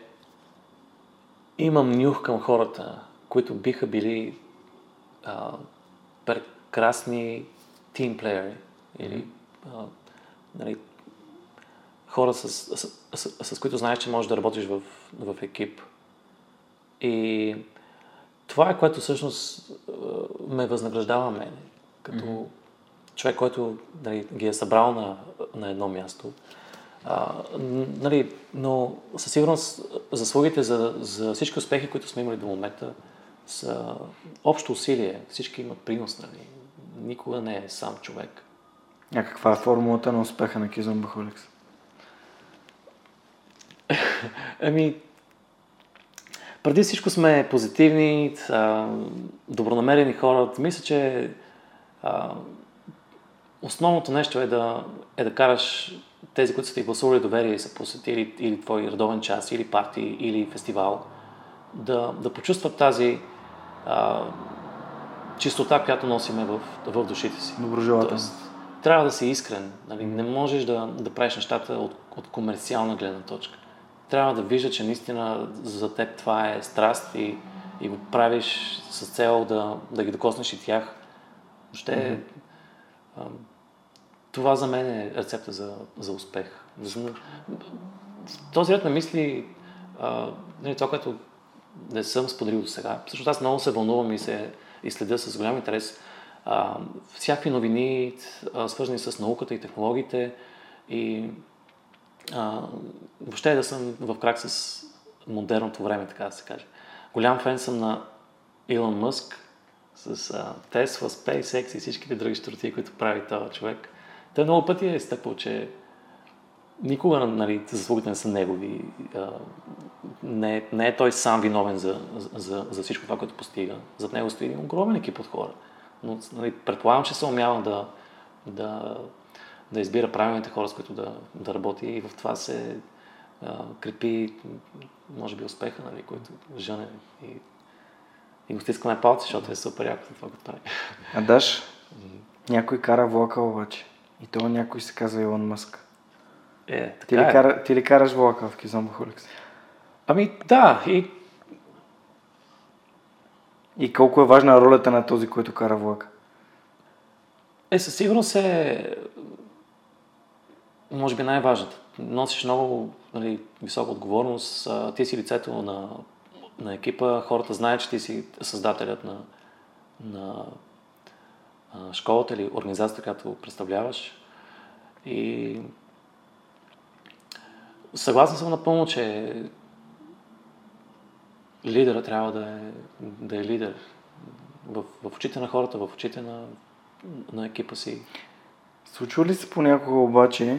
имам нюх към хората, които биха били а, прекрасни тимплеери или а, нали, хора, с, с, с, с които знаеш, че можеш да работиш в, в екип. И това е което всъщност ме възнаграждава мен, като mm-hmm. човек, който нали, ги е събрал на, на едно място. А, нали, но със сигурност заслугите за, за всички успехи, които сме имали до момента, са общо усилие. Всички имат принос. Нали. Никога не е сам човек. А каква е формулата на успеха на Кизомбахоликс? Ами, преди всичко сме позитивни, добронамерени хора. Мисля, че а, основното нещо е да, е да караш тези, които са ти гласували доверие и са посетили или твой редовен час, или парти, или фестивал, да, да почувстват тази а, чистота, която носиме в, в душите си. Доброжелателност. Трябва да си искрен. Нали? Не можеш да, да правиш нещата от, от комерциална гледна точка. Трябва да вижда, че наистина за теб това е страст и, и го правиш с цел да, да ги докоснеш и тях. Ще mm-hmm. Това за мен е рецепта за, за успех. Този ред на мисли, а, нали, това, което не съм споделил до сега. Също аз много се вълнувам и, се, и следя с голям интерес а, всякакви новини, а, свързани с науката и технологиите и а, въобще да съм в крак с модерното време, така да се каже. Голям фен съм на Илон Мъск с а, Tesla, SpaceX и всичките други штурти, които прави този човек. Той много пъти е изтъквал, че никога нали, заслугите не са негови. Не, не е той сам виновен за, за, за всичко това, което постига. Зад него стои огромен екип от хора. Но нали, предполагам, че се умява да, да, да избира правилните хора, с които да, да работи и в това се а, крепи, може би, успеха, нали, който жене и, и го стискаме палци, защото е супер яко това, което прави. А даш, някой кара влака обаче. И то някой се казва Илон Мъск. Е, ти, ли е. кара, ти ли караш влака в Кизомбахоликс? Ами да, и И колко е важна ролята на този, който кара влака? Е, със сигурност е, може би най-важната. Носиш много нали, висока отговорност. Ти си лицето на, на екипа, хората знаят, че ти си създателят на, на школата или организацията, която представляваш. И съгласен съм напълно, че лидера трябва да е, да е лидер в, в очите на хората, в очите на, на екипа си. Случва ли се понякога обаче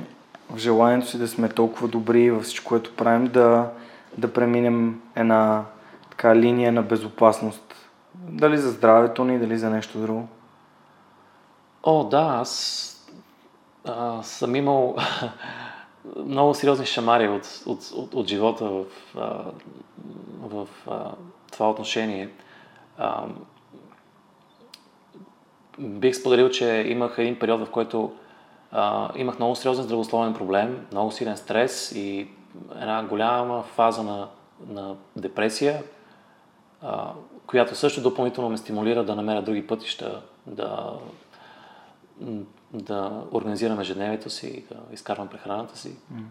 в желанието си да сме толкова добри във всичко, което правим, да, да преминем една така линия на безопасност? Дали за здравето ни, дали за нещо друго? О, да, аз а, съм имал много сериозни шамари от, от, от, от живота в, а, в а, това отношение. А, бих споделил, че имах един период, в който а, имах много сериозен здравословен проблем, много силен стрес и една голяма фаза на, на депресия, а, която също допълнително ме стимулира да намеря други пътища, да, да организирам ежедневието си, да изкарвам прехраната си. Mm.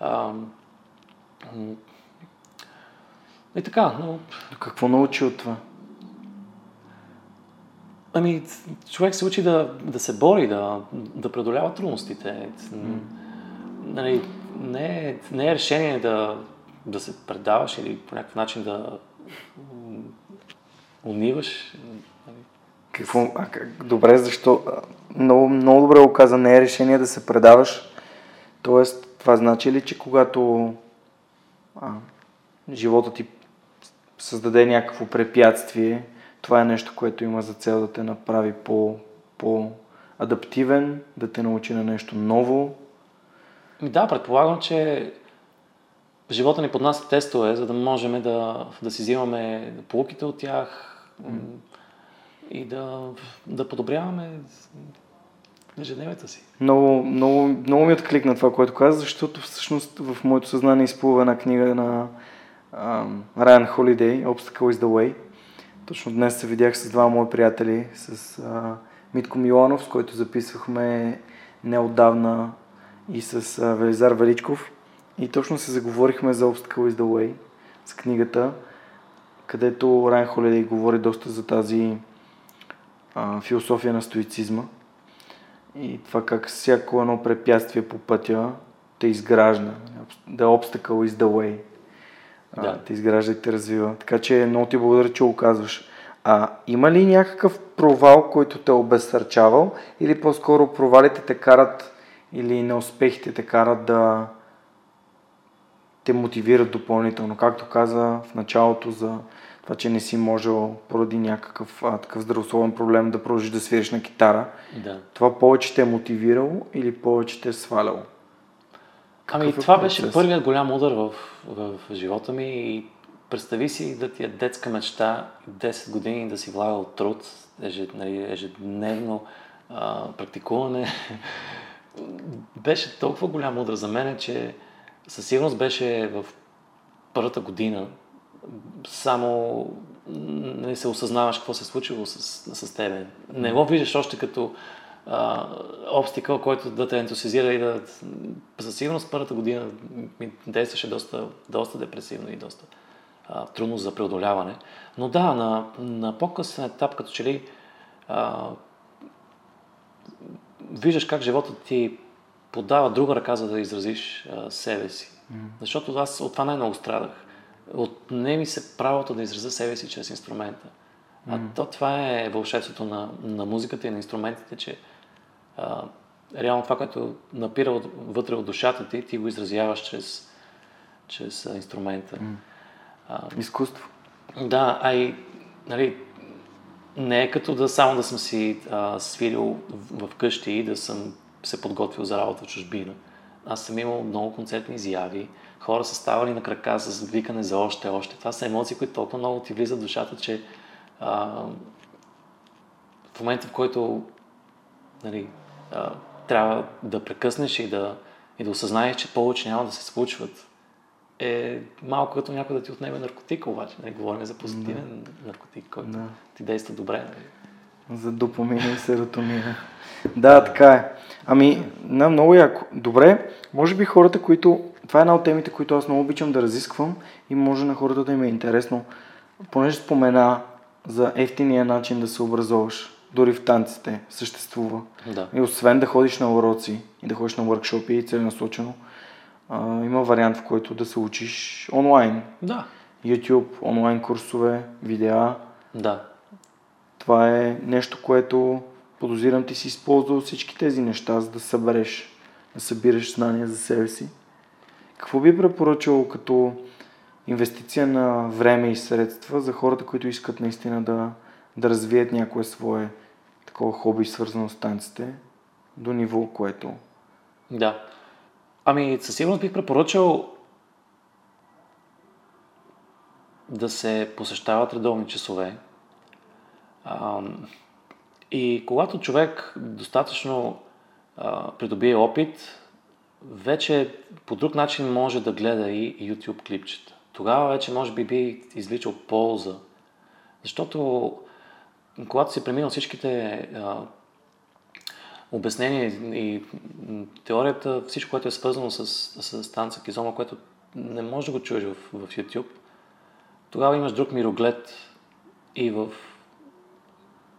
А, и така, но... Какво научи от това? Ами, човек се учи да, да се бори, да, да преодолява трудностите. Mm. Нали, не, е, не е решение да, да се предаваш или по някакъв начин да униваш. Какво? А, как? Добре, защо? Много, много добре го каза, не е решение да се предаваш. Тоест, това значи ли, че когато а, живота ти създаде някакво препятствие, това е нещо, което има за цел да те направи по, по-адаптивен, да те научи на нещо ново. Да, предполагам, че живота ни под нас тестове, за да можем да, да си взимаме полуките от тях. И да, да подобряваме ежедневието си. Много, много, много ми откликна това, което каза, защото всъщност в моето съзнание изплува една книга на Райан Холидей, Obstacle is the Way. Точно днес се видях с два мои приятели, с а, Митко Миланов, с който записвахме неотдавна и с а, Велизар Величков. И точно се заговорихме за Obstacle is the Way, с книгата, където Райан Холидей говори доста за тази а, философия на стоицизма и това как всяко едно препятствие по пътя те изгражда. The obstacle is the way. Да. те изгражда и те развива. Така че много ти благодаря, че го казваш. А има ли някакъв провал, който те е обезсърчавал или по-скоро провалите те карат или неуспехите те карат да те мотивират допълнително, както каза в началото за това, че не си можел поради някакъв а, такъв здравословен проблем да продължиш да свириш на китара. Да. Това повече те е мотивирало или повече те е сваляло? Ами Какъв е това процес? беше първият голям удар в, в, в живота ми и представи си да ти е детска мечта 10 години да си влагал труд, ежед, нали, ежедневно а, практикуване. беше толкова голям удар за мен, че със сигурност беше в първата година само не се осъзнаваш какво се е случило с, с тебе. Не го виждаш още като а, обстикъл, който да те ентусизира и да... Със сигурност първата година ми действаше доста, доста депресивно и доста а, трудно за преодоляване. Но да, на, на по-късен етап, като че ли а, виждаш как живота ти подава друга ръка, за да изразиш а, себе си. Mm. Защото аз от това най-много страдах. Отне ми се правото да изразя себе си чрез инструмента. А то това е вълшебството на, на музиката и на инструментите, че а, реално това, което напира от, вътре от душата ти, ти го изразяваш чрез, чрез а, инструмента. А, Изкуство. да, а и, нали, не е като да само да съм си а, свирил в, в къщи и да съм се подготвил за работа в чужбина. Аз съм имал много концертни изяви, хора са ставали на крака с викане за още, още. Това са емоции, които толкова много ти влизат в душата, че а, в момента, в който нали, а, трябва да прекъснеш и да, и да осъзнаеш, че повече няма да се случват, е малко като някой да ти отнеме наркотик, обаче. Не говорим за позитивен наркотик, който Да. ти действа добре. Нали? За допамина и серотонина. Да, така е. Ами, на, много яко. Добре, може би хората, които... Това е една от темите, които аз много обичам да разисквам и може на хората да им е интересно. Понеже спомена за ефтиния начин да се образоваш, дори в танците съществува. Да. И освен да ходиш на уроци и да ходиш на въркшопи и целенасочено, а, има вариант, в който да се учиш онлайн. Да. YouTube, онлайн курсове, видеа. Да. Това е нещо, което подозирам ти си използвал всички тези неща, за да събереш, да събираш знания за себе си. Какво би препоръчал като инвестиция на време и средства за хората, които искат наистина да, да развият някое свое такова хоби, свързано с танците, до ниво, което... Да. Ами, със сигурност бих препоръчал да се посещават редовни часове. Ам, и когато човек достатъчно а, придобие опит, вече по друг начин може да гледа и YouTube клипчета. Тогава вече може би би извличал полза. Защото когато си преминал всичките а, обяснение и теорията, всичко, което е свързано с, с танца кизома, което не можеш да го чуеш в, в YouTube, тогава имаш друг мироглед и в,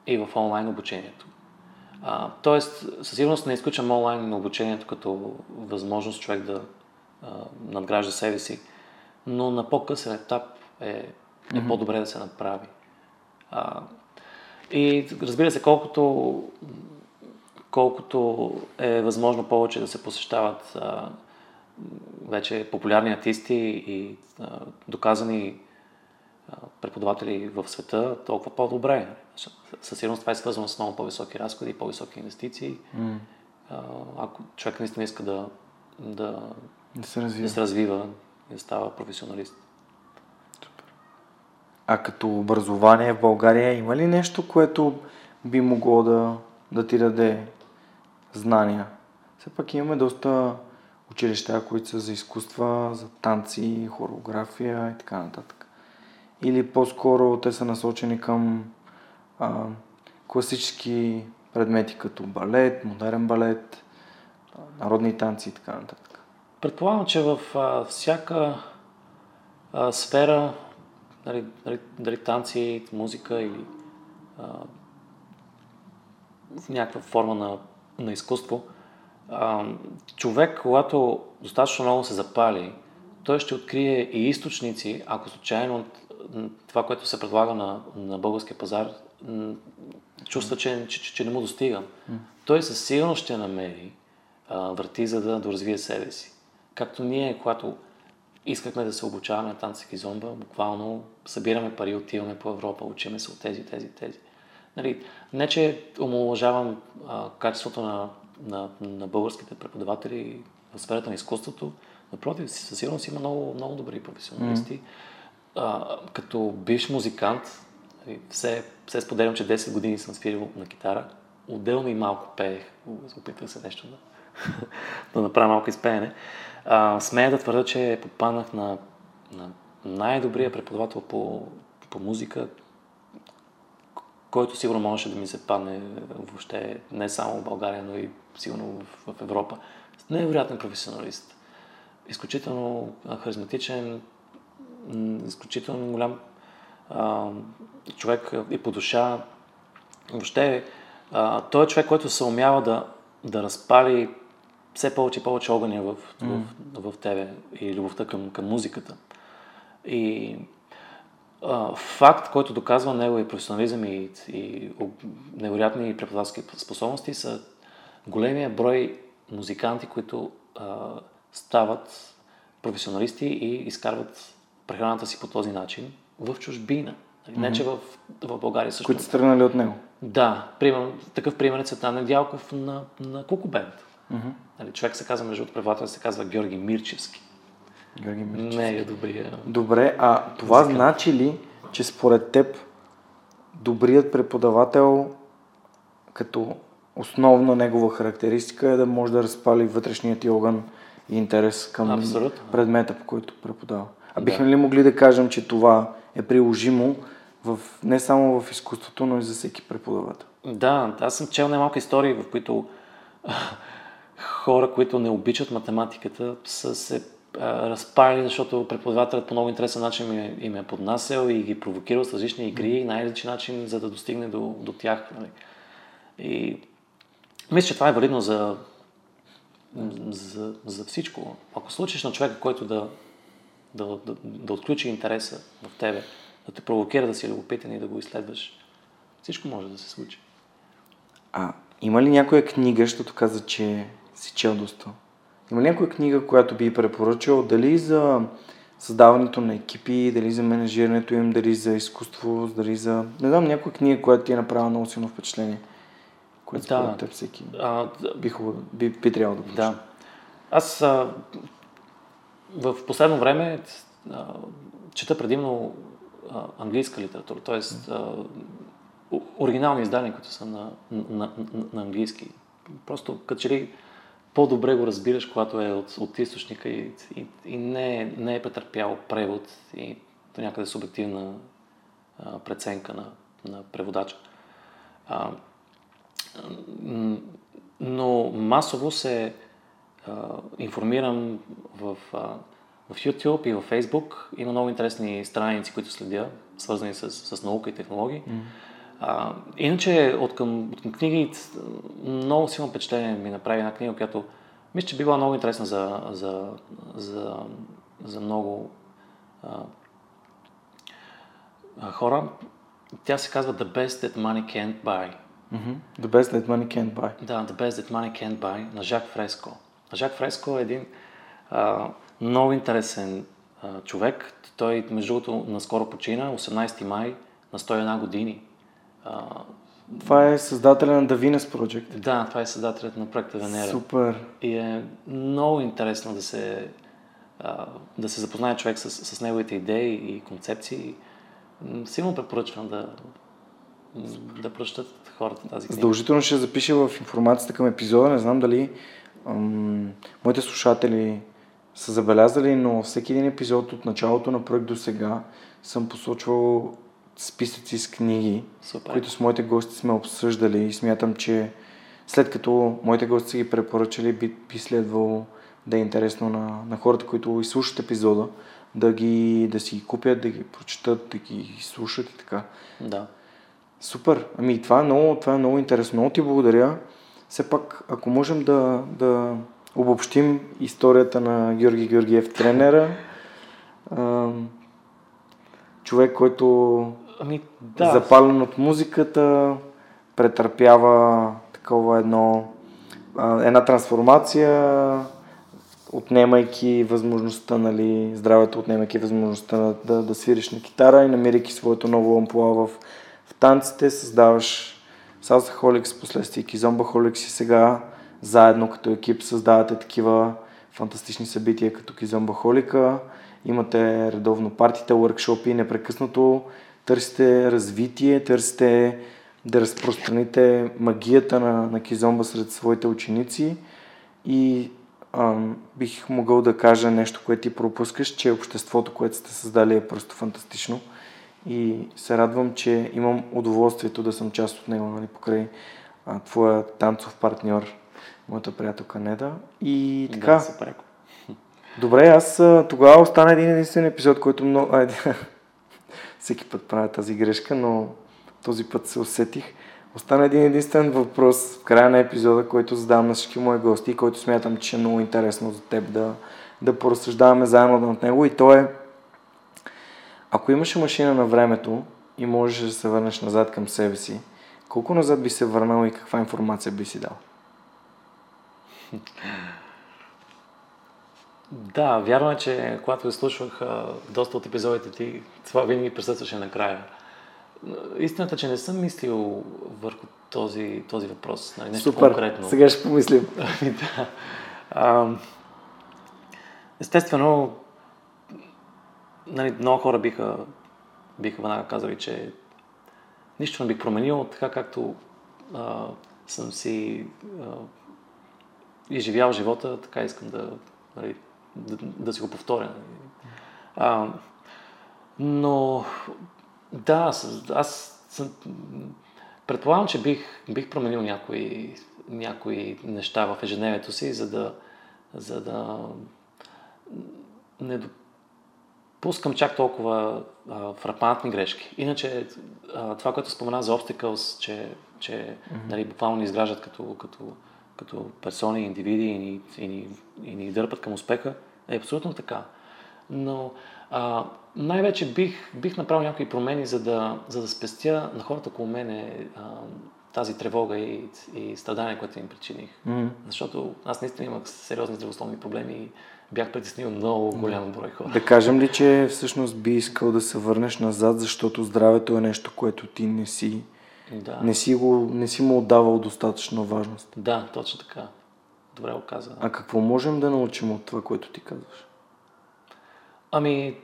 и в онлайн обучението. А, тоест, със сигурност не изключвам онлайн обучението като възможност човек да а, надгражда себе си, но на по-късен етап е, е mm-hmm. по-добре да се направи. А, и разбира се, колкото колкото е възможно повече да се посещават а, вече популярни артисти и а, доказани преподаватели в света, толкова по-добре. Със сигурност това е свързано с много по-високи разходи по-високи инвестиции. А, ако човек наистина иска да, да, да се да развива. се развива и да става професионалист. А като образование в България има ли нещо, което би могло да, да ти даде знания? Все пак имаме доста училища, които са за изкуства, за танци, хореография и така нататък. Или по-скоро те са насочени към а, класически предмети като балет, модерен балет, народни танци и така нататък. Предполагам, че в а, всяка а, сфера, дали, дали, дали танци, музика или а, в някаква форма на, на изкуство, а, човек, когато достатъчно много се запали, той ще открие и източници, ако случайно това, което се предлага на, на българския пазар, чувства, че, че, че, не му достига. Той със сигурност ще намери а, врати, за да доразвие себе си. Както ние, когато искахме да се обучаваме на танци и зомба, буквално събираме пари, отиваме по Европа, учиме се от тези, тези, тези. Нали, не, че омалуважавам а, качеството на, на, на българските преподаватели в сферата на изкуството, напротив, със сигурност има много, много добри професионалисти. Mm. Като бивш музикант, нали, все, все споделям, че 10 години съм свирил на китара. Отделно и малко пеех. Опитвах се нещо да, да направя малко изпеене. А, смея да твърда, че попаднах на, на най-добрия преподавател по, по музика, който сигурно можеше да ми се падне въобще не само в България, но и сигурно в, в Европа. Невероятен професионалист. Изключително харизматичен, изключително голям а, човек и по душа. Въобще, а, той е човек, който се умява да, да разпали все повече и повече огъня в, mm. в, в тебе и любовта към, към музиката. И а, факт, който доказва неговия професионализъм и, и невероятни преподавателски способности са големия брой музиканти, които а, стават професионалисти и изкарват прехраната си по този начин в чужбина. Mm-hmm. Не, че в, в България също. Които са тръгнали от него. Да, пример, такъв пример е Цветан Недялков на, на Кукубент. Mm-hmm. Нали, човек се казва, между преподавател се казва Георги Мирчевски. Георги Мирчевски. Не е добрия. Добре, а това музикант. значи ли, че според теб добрият преподавател като основна негова характеристика е да може да разпали вътрешният ти огън и интерес към Абсолютно. предмета, по който преподава. А бихме да. ли могли да кажем, че това е приложимо в, не само в изкуството, но и за всеки преподавател? Да, аз съм чел немалко истории, в които хора, които не обичат математиката, са се а, разпали, защото преподавателят по много интересен начин им е, им е поднасял и ги провокирал с различни игри и най-различен начин, за да достигне до, до тях. Нали. И мисля, че това е валидно за, за, за всичко. Ако случиш на човека, който да, да, да, да отключи интереса в тебе, да те провокира да си любопитен и да го изследваш, всичко може да се случи. А има ли някоя книга, защото каза, че си чел доста? Има ли някоя книга, която би препоръчал, дали за създаването на екипи, дали за менажирането им, дали за изкуство, дали за... Не знам, някоя книга, която ти е направила много силно впечатление, което да. според теб всеки а, би, хубаво, би, би трябвало да Да. Аз а, в последно време а, чета предимно а, английска литература, т.е. оригинални издания, които са на, на, на, на английски. Просто като че ли по-добре го разбираш, когато е от, от източника и, и, и не, не е претърпял превод и до някъде субективна а, преценка на, на преводача. А, но масово се информирам в, в YouTube и в Facebook. Има много интересни страници, които следя, свързани с, с наука и технологии. Mm. А, иначе от към, от към книги много силно впечатление ми направи една книга, която мисля, че би била много интересна за, за, за, за много а, а, хора. Тя се казва The Best That Money Can't Buy. Mm-hmm. The Best That Money Can't Buy. Да, The Best That Money Can't Buy на Жак Фреско. Жак Фреско е един а, много интересен а, човек. Той, между другото, наскоро почина, 18 май, на 101 години. А, това е създателя на The Venus Project. Да, това е създателят на проекта Венера. Супер. И е много интересно да се, да се запознае човек с, с неговите идеи и концепции. Силно препоръчвам да, да прочитат хората тази книга. Задължително ще запиша в информацията към епизода. Не знам дали моите слушатели са забелязали, но всеки един епизод от началото на проект до сега съм посочвал списъци с книги, Супер. които с моите гости сме обсъждали и смятам, че след като моите гости са ги препоръчали, би, би следвало да е интересно на, на хората, които изслушат епизода, да, ги, да си ги купят, да ги прочитат, да ги слушат и така. Да. Супер. Ами това е много, това е много интересно. Много ти благодаря. Все пак, ако можем да, да обобщим историята на Георги Георгиев, тренера, човек, който Ами, да. запален от музиката, претърпява такова едно, а, една трансформация, отнемайки възможността, нали, здравето, отнемайки възможността да, да, да свириш на китара и намирайки своето ново амплуа в, в танците, създаваш Salsa Holics, последствие Kizomba Holics и сега заедно като екип създавате такива фантастични събития като Kizomba Холика. Имате редовно партите, workshopи, непрекъснато търсите развитие, търсите да разпространите магията на, на Кизомба сред своите ученици и ам, бих могъл да кажа нещо, което ти пропускаш, че обществото, което сте създали е просто фантастично и се радвам, че имам удоволствието да съм част от него, нали, покрай а, твоя танцов партньор, моята приятелка Неда. И така. Да, супер. Добре, аз тогава остана един единствен епизод, който много... Айде, всеки път правя тази грешка, но този път се усетих. Остана един единствен въпрос в края на епизода, който задавам на всички мои гости и който смятам, че е много интересно за теб да, да поразсъждаваме заедно над него и то е ако имаше машина на времето и можеш да се върнеш назад към себе си, колко назад би се върнал и каква информация би си дал? Да, вярно е, че когато изслушвах доста от епизодите ти, това винаги присъстваше накрая. Истината, че не съм мислил върху този, този въпрос. Нали, нещо Супер, конкретно. сега ще помислим. Да. А, естествено, нали, много хора биха, биха веднага казали, че нищо не бих променил, така както а, съм си а, изживял живота, така искам да, нали, да, да си го повторя. Нали. А, но да, аз, съм, предполагам, че бих, бих променил някои, някои неща в ежедневието си, за да, за да не допускам чак толкова а, фрапантни грешки. Иначе а, това, което спомена за obstacles, че, че mm-hmm. нали, буквално ни изграждат като, като, като персони, индивиди и ни, и, ни, и ни дърпат към успеха, е абсолютно така. Но а, най-вече бих, бих направил някои промени, за да, за да спестя на хората около мене а, тази тревога и, и страдания, което им причиних. Mm-hmm. Защото аз наистина имах сериозни здравословни проблеми и бях притеснил много голям брой хора. Да кажем ли, че всъщност би искал да се върнеш назад, защото здравето е нещо, което ти не си, Да, не си, го, не си му отдавал достатъчно важност. да, точно така. Добре го каза. А какво можем да научим от това, което ти казваш? Ами,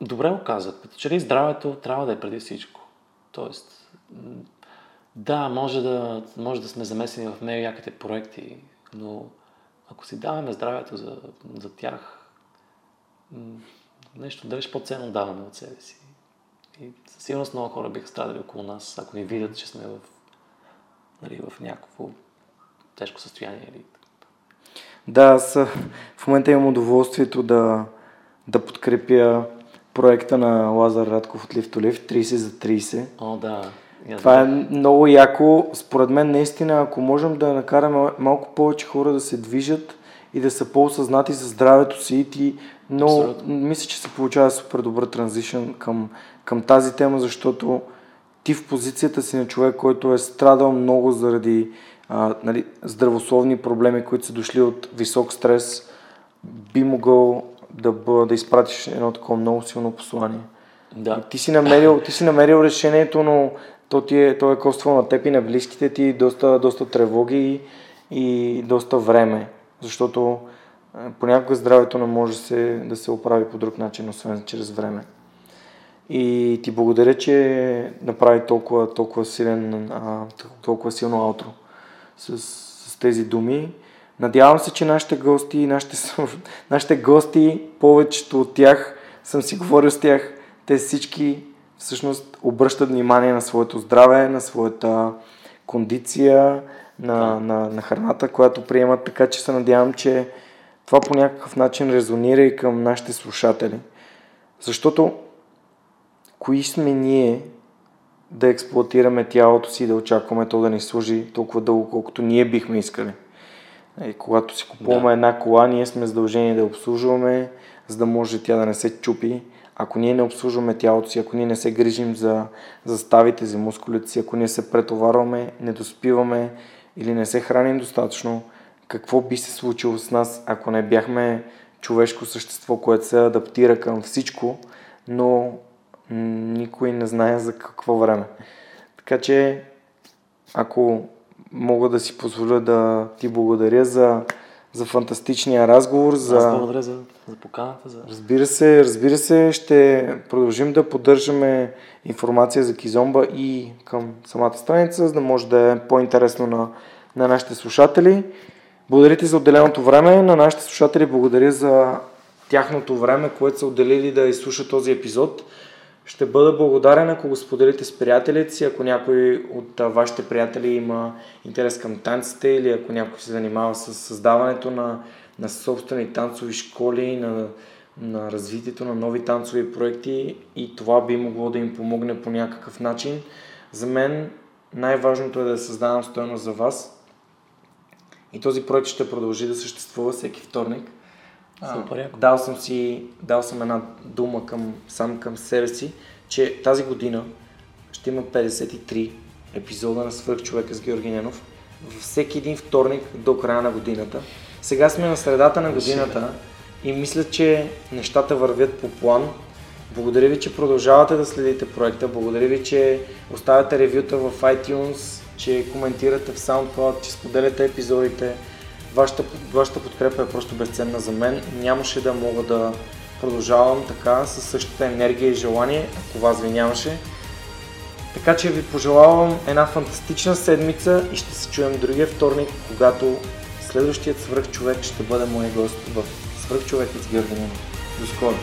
добре го казах. Като че ли здравето трябва да е преди всичко. Тоест, да, може да, може да сме замесени в него яките проекти, но ако си даваме здравето за, за тях, нещо далеч по-ценно даваме от себе си. И със сигурност много хора биха страдали около нас, ако ни видят, че сме в, нали, в някакво тежко състояние или Да, аз в момента имам удоволствието да, да подкрепя проекта на Лазар Радков от Lift 30 за 30. О, да. И аз Това е много яко. Според мен наистина, ако можем да накараме малко повече хора да се движат и да са по-осъзнати за здравето си, ти много, Абсолютно. мисля, че се получава супер добър транзишън към, към тази тема, защото ти в позицията си на човек, който е страдал много заради а, нали, здравословни проблеми, които са дошли от висок стрес, би могъл да, бъ, да изпратиш едно такова много силно послание. Да. Ти си намерил, ти си намерил решението, но то, ти е, то е коствало на теб и на близките ти доста, доста тревоги и, и доста време. Защото е, понякога здравето не може се, да се оправи по друг начин, освен чрез време. И ти благодаря, че направи толкова, толкова, силен, а, толкова силно аутро с, с тези думи. Надявам се, че нашите гости, нашите, нашите гости, повечето от тях, съм си говорил с тях, те всички всъщност обръщат внимание на своето здраве, на своята кондиция, на, на, на храната, която приемат, така че се надявам, че това по някакъв начин резонира и към нашите слушатели. Защото кои сме ние да експлуатираме тялото си да очакваме то да ни служи толкова дълго, колкото ние бихме искали. И когато си купуваме да. една кола, ние сме задължени да обслужваме, за да може тя да не се чупи. Ако ние не обслужваме тялото си, ако ние не се грижим за, за ставите, за мускулите си, ако ние се претоварваме, не доспиваме или не се храним достатъчно, какво би се случило с нас, ако не бяхме човешко същество, което се адаптира към всичко, но никой не знае за какво време. Така че, ако мога да си позволя да ти благодаря за, за фантастичния разговор. За... За, за поканата. За... Разбира се, разбира се, ще продължим да поддържаме информация за Кизомба и към самата страница, за да може да е по-интересно на, на нашите слушатели. Благодаря ти за отделеното време. На нашите слушатели благодаря за тяхното време, което са отделили да изслушат този епизод. Ще бъда благодарен, ако го споделите с приятелите си, ако някой от вашите приятели има интерес към танците или ако някой се занимава с създаването на, на собствени танцови школи, на, на развитието на нови танцови проекти и това би могло да им помогне по някакъв начин. За мен най-важното е да създавам стоеност за вас и този проект ще продължи да съществува всеки вторник. Супер, дал съм си, дал съм една дума към, сам към себе си, че тази година ще има 53 епизода на Свърх човека с Георги Ненов. Всеки един вторник до края на годината. Сега сме на средата на годината и мисля, че нещата вървят по план. Благодаря ви, че продължавате да следите проекта. Благодаря ви, че оставяте ревюта в iTunes, че коментирате в SoundCloud, че споделяте епизодите. Вашата, вашата подкрепа е просто безценна за мен. Нямаше да мога да продължавам така със същата енергия и желание, ако вас ви нямаше. Така че ви пожелавам една фантастична седмица и ще се чуем другия вторник, когато следващият свръхчовек ще бъде мой гост в Свръхчовекът с Георги До скоро!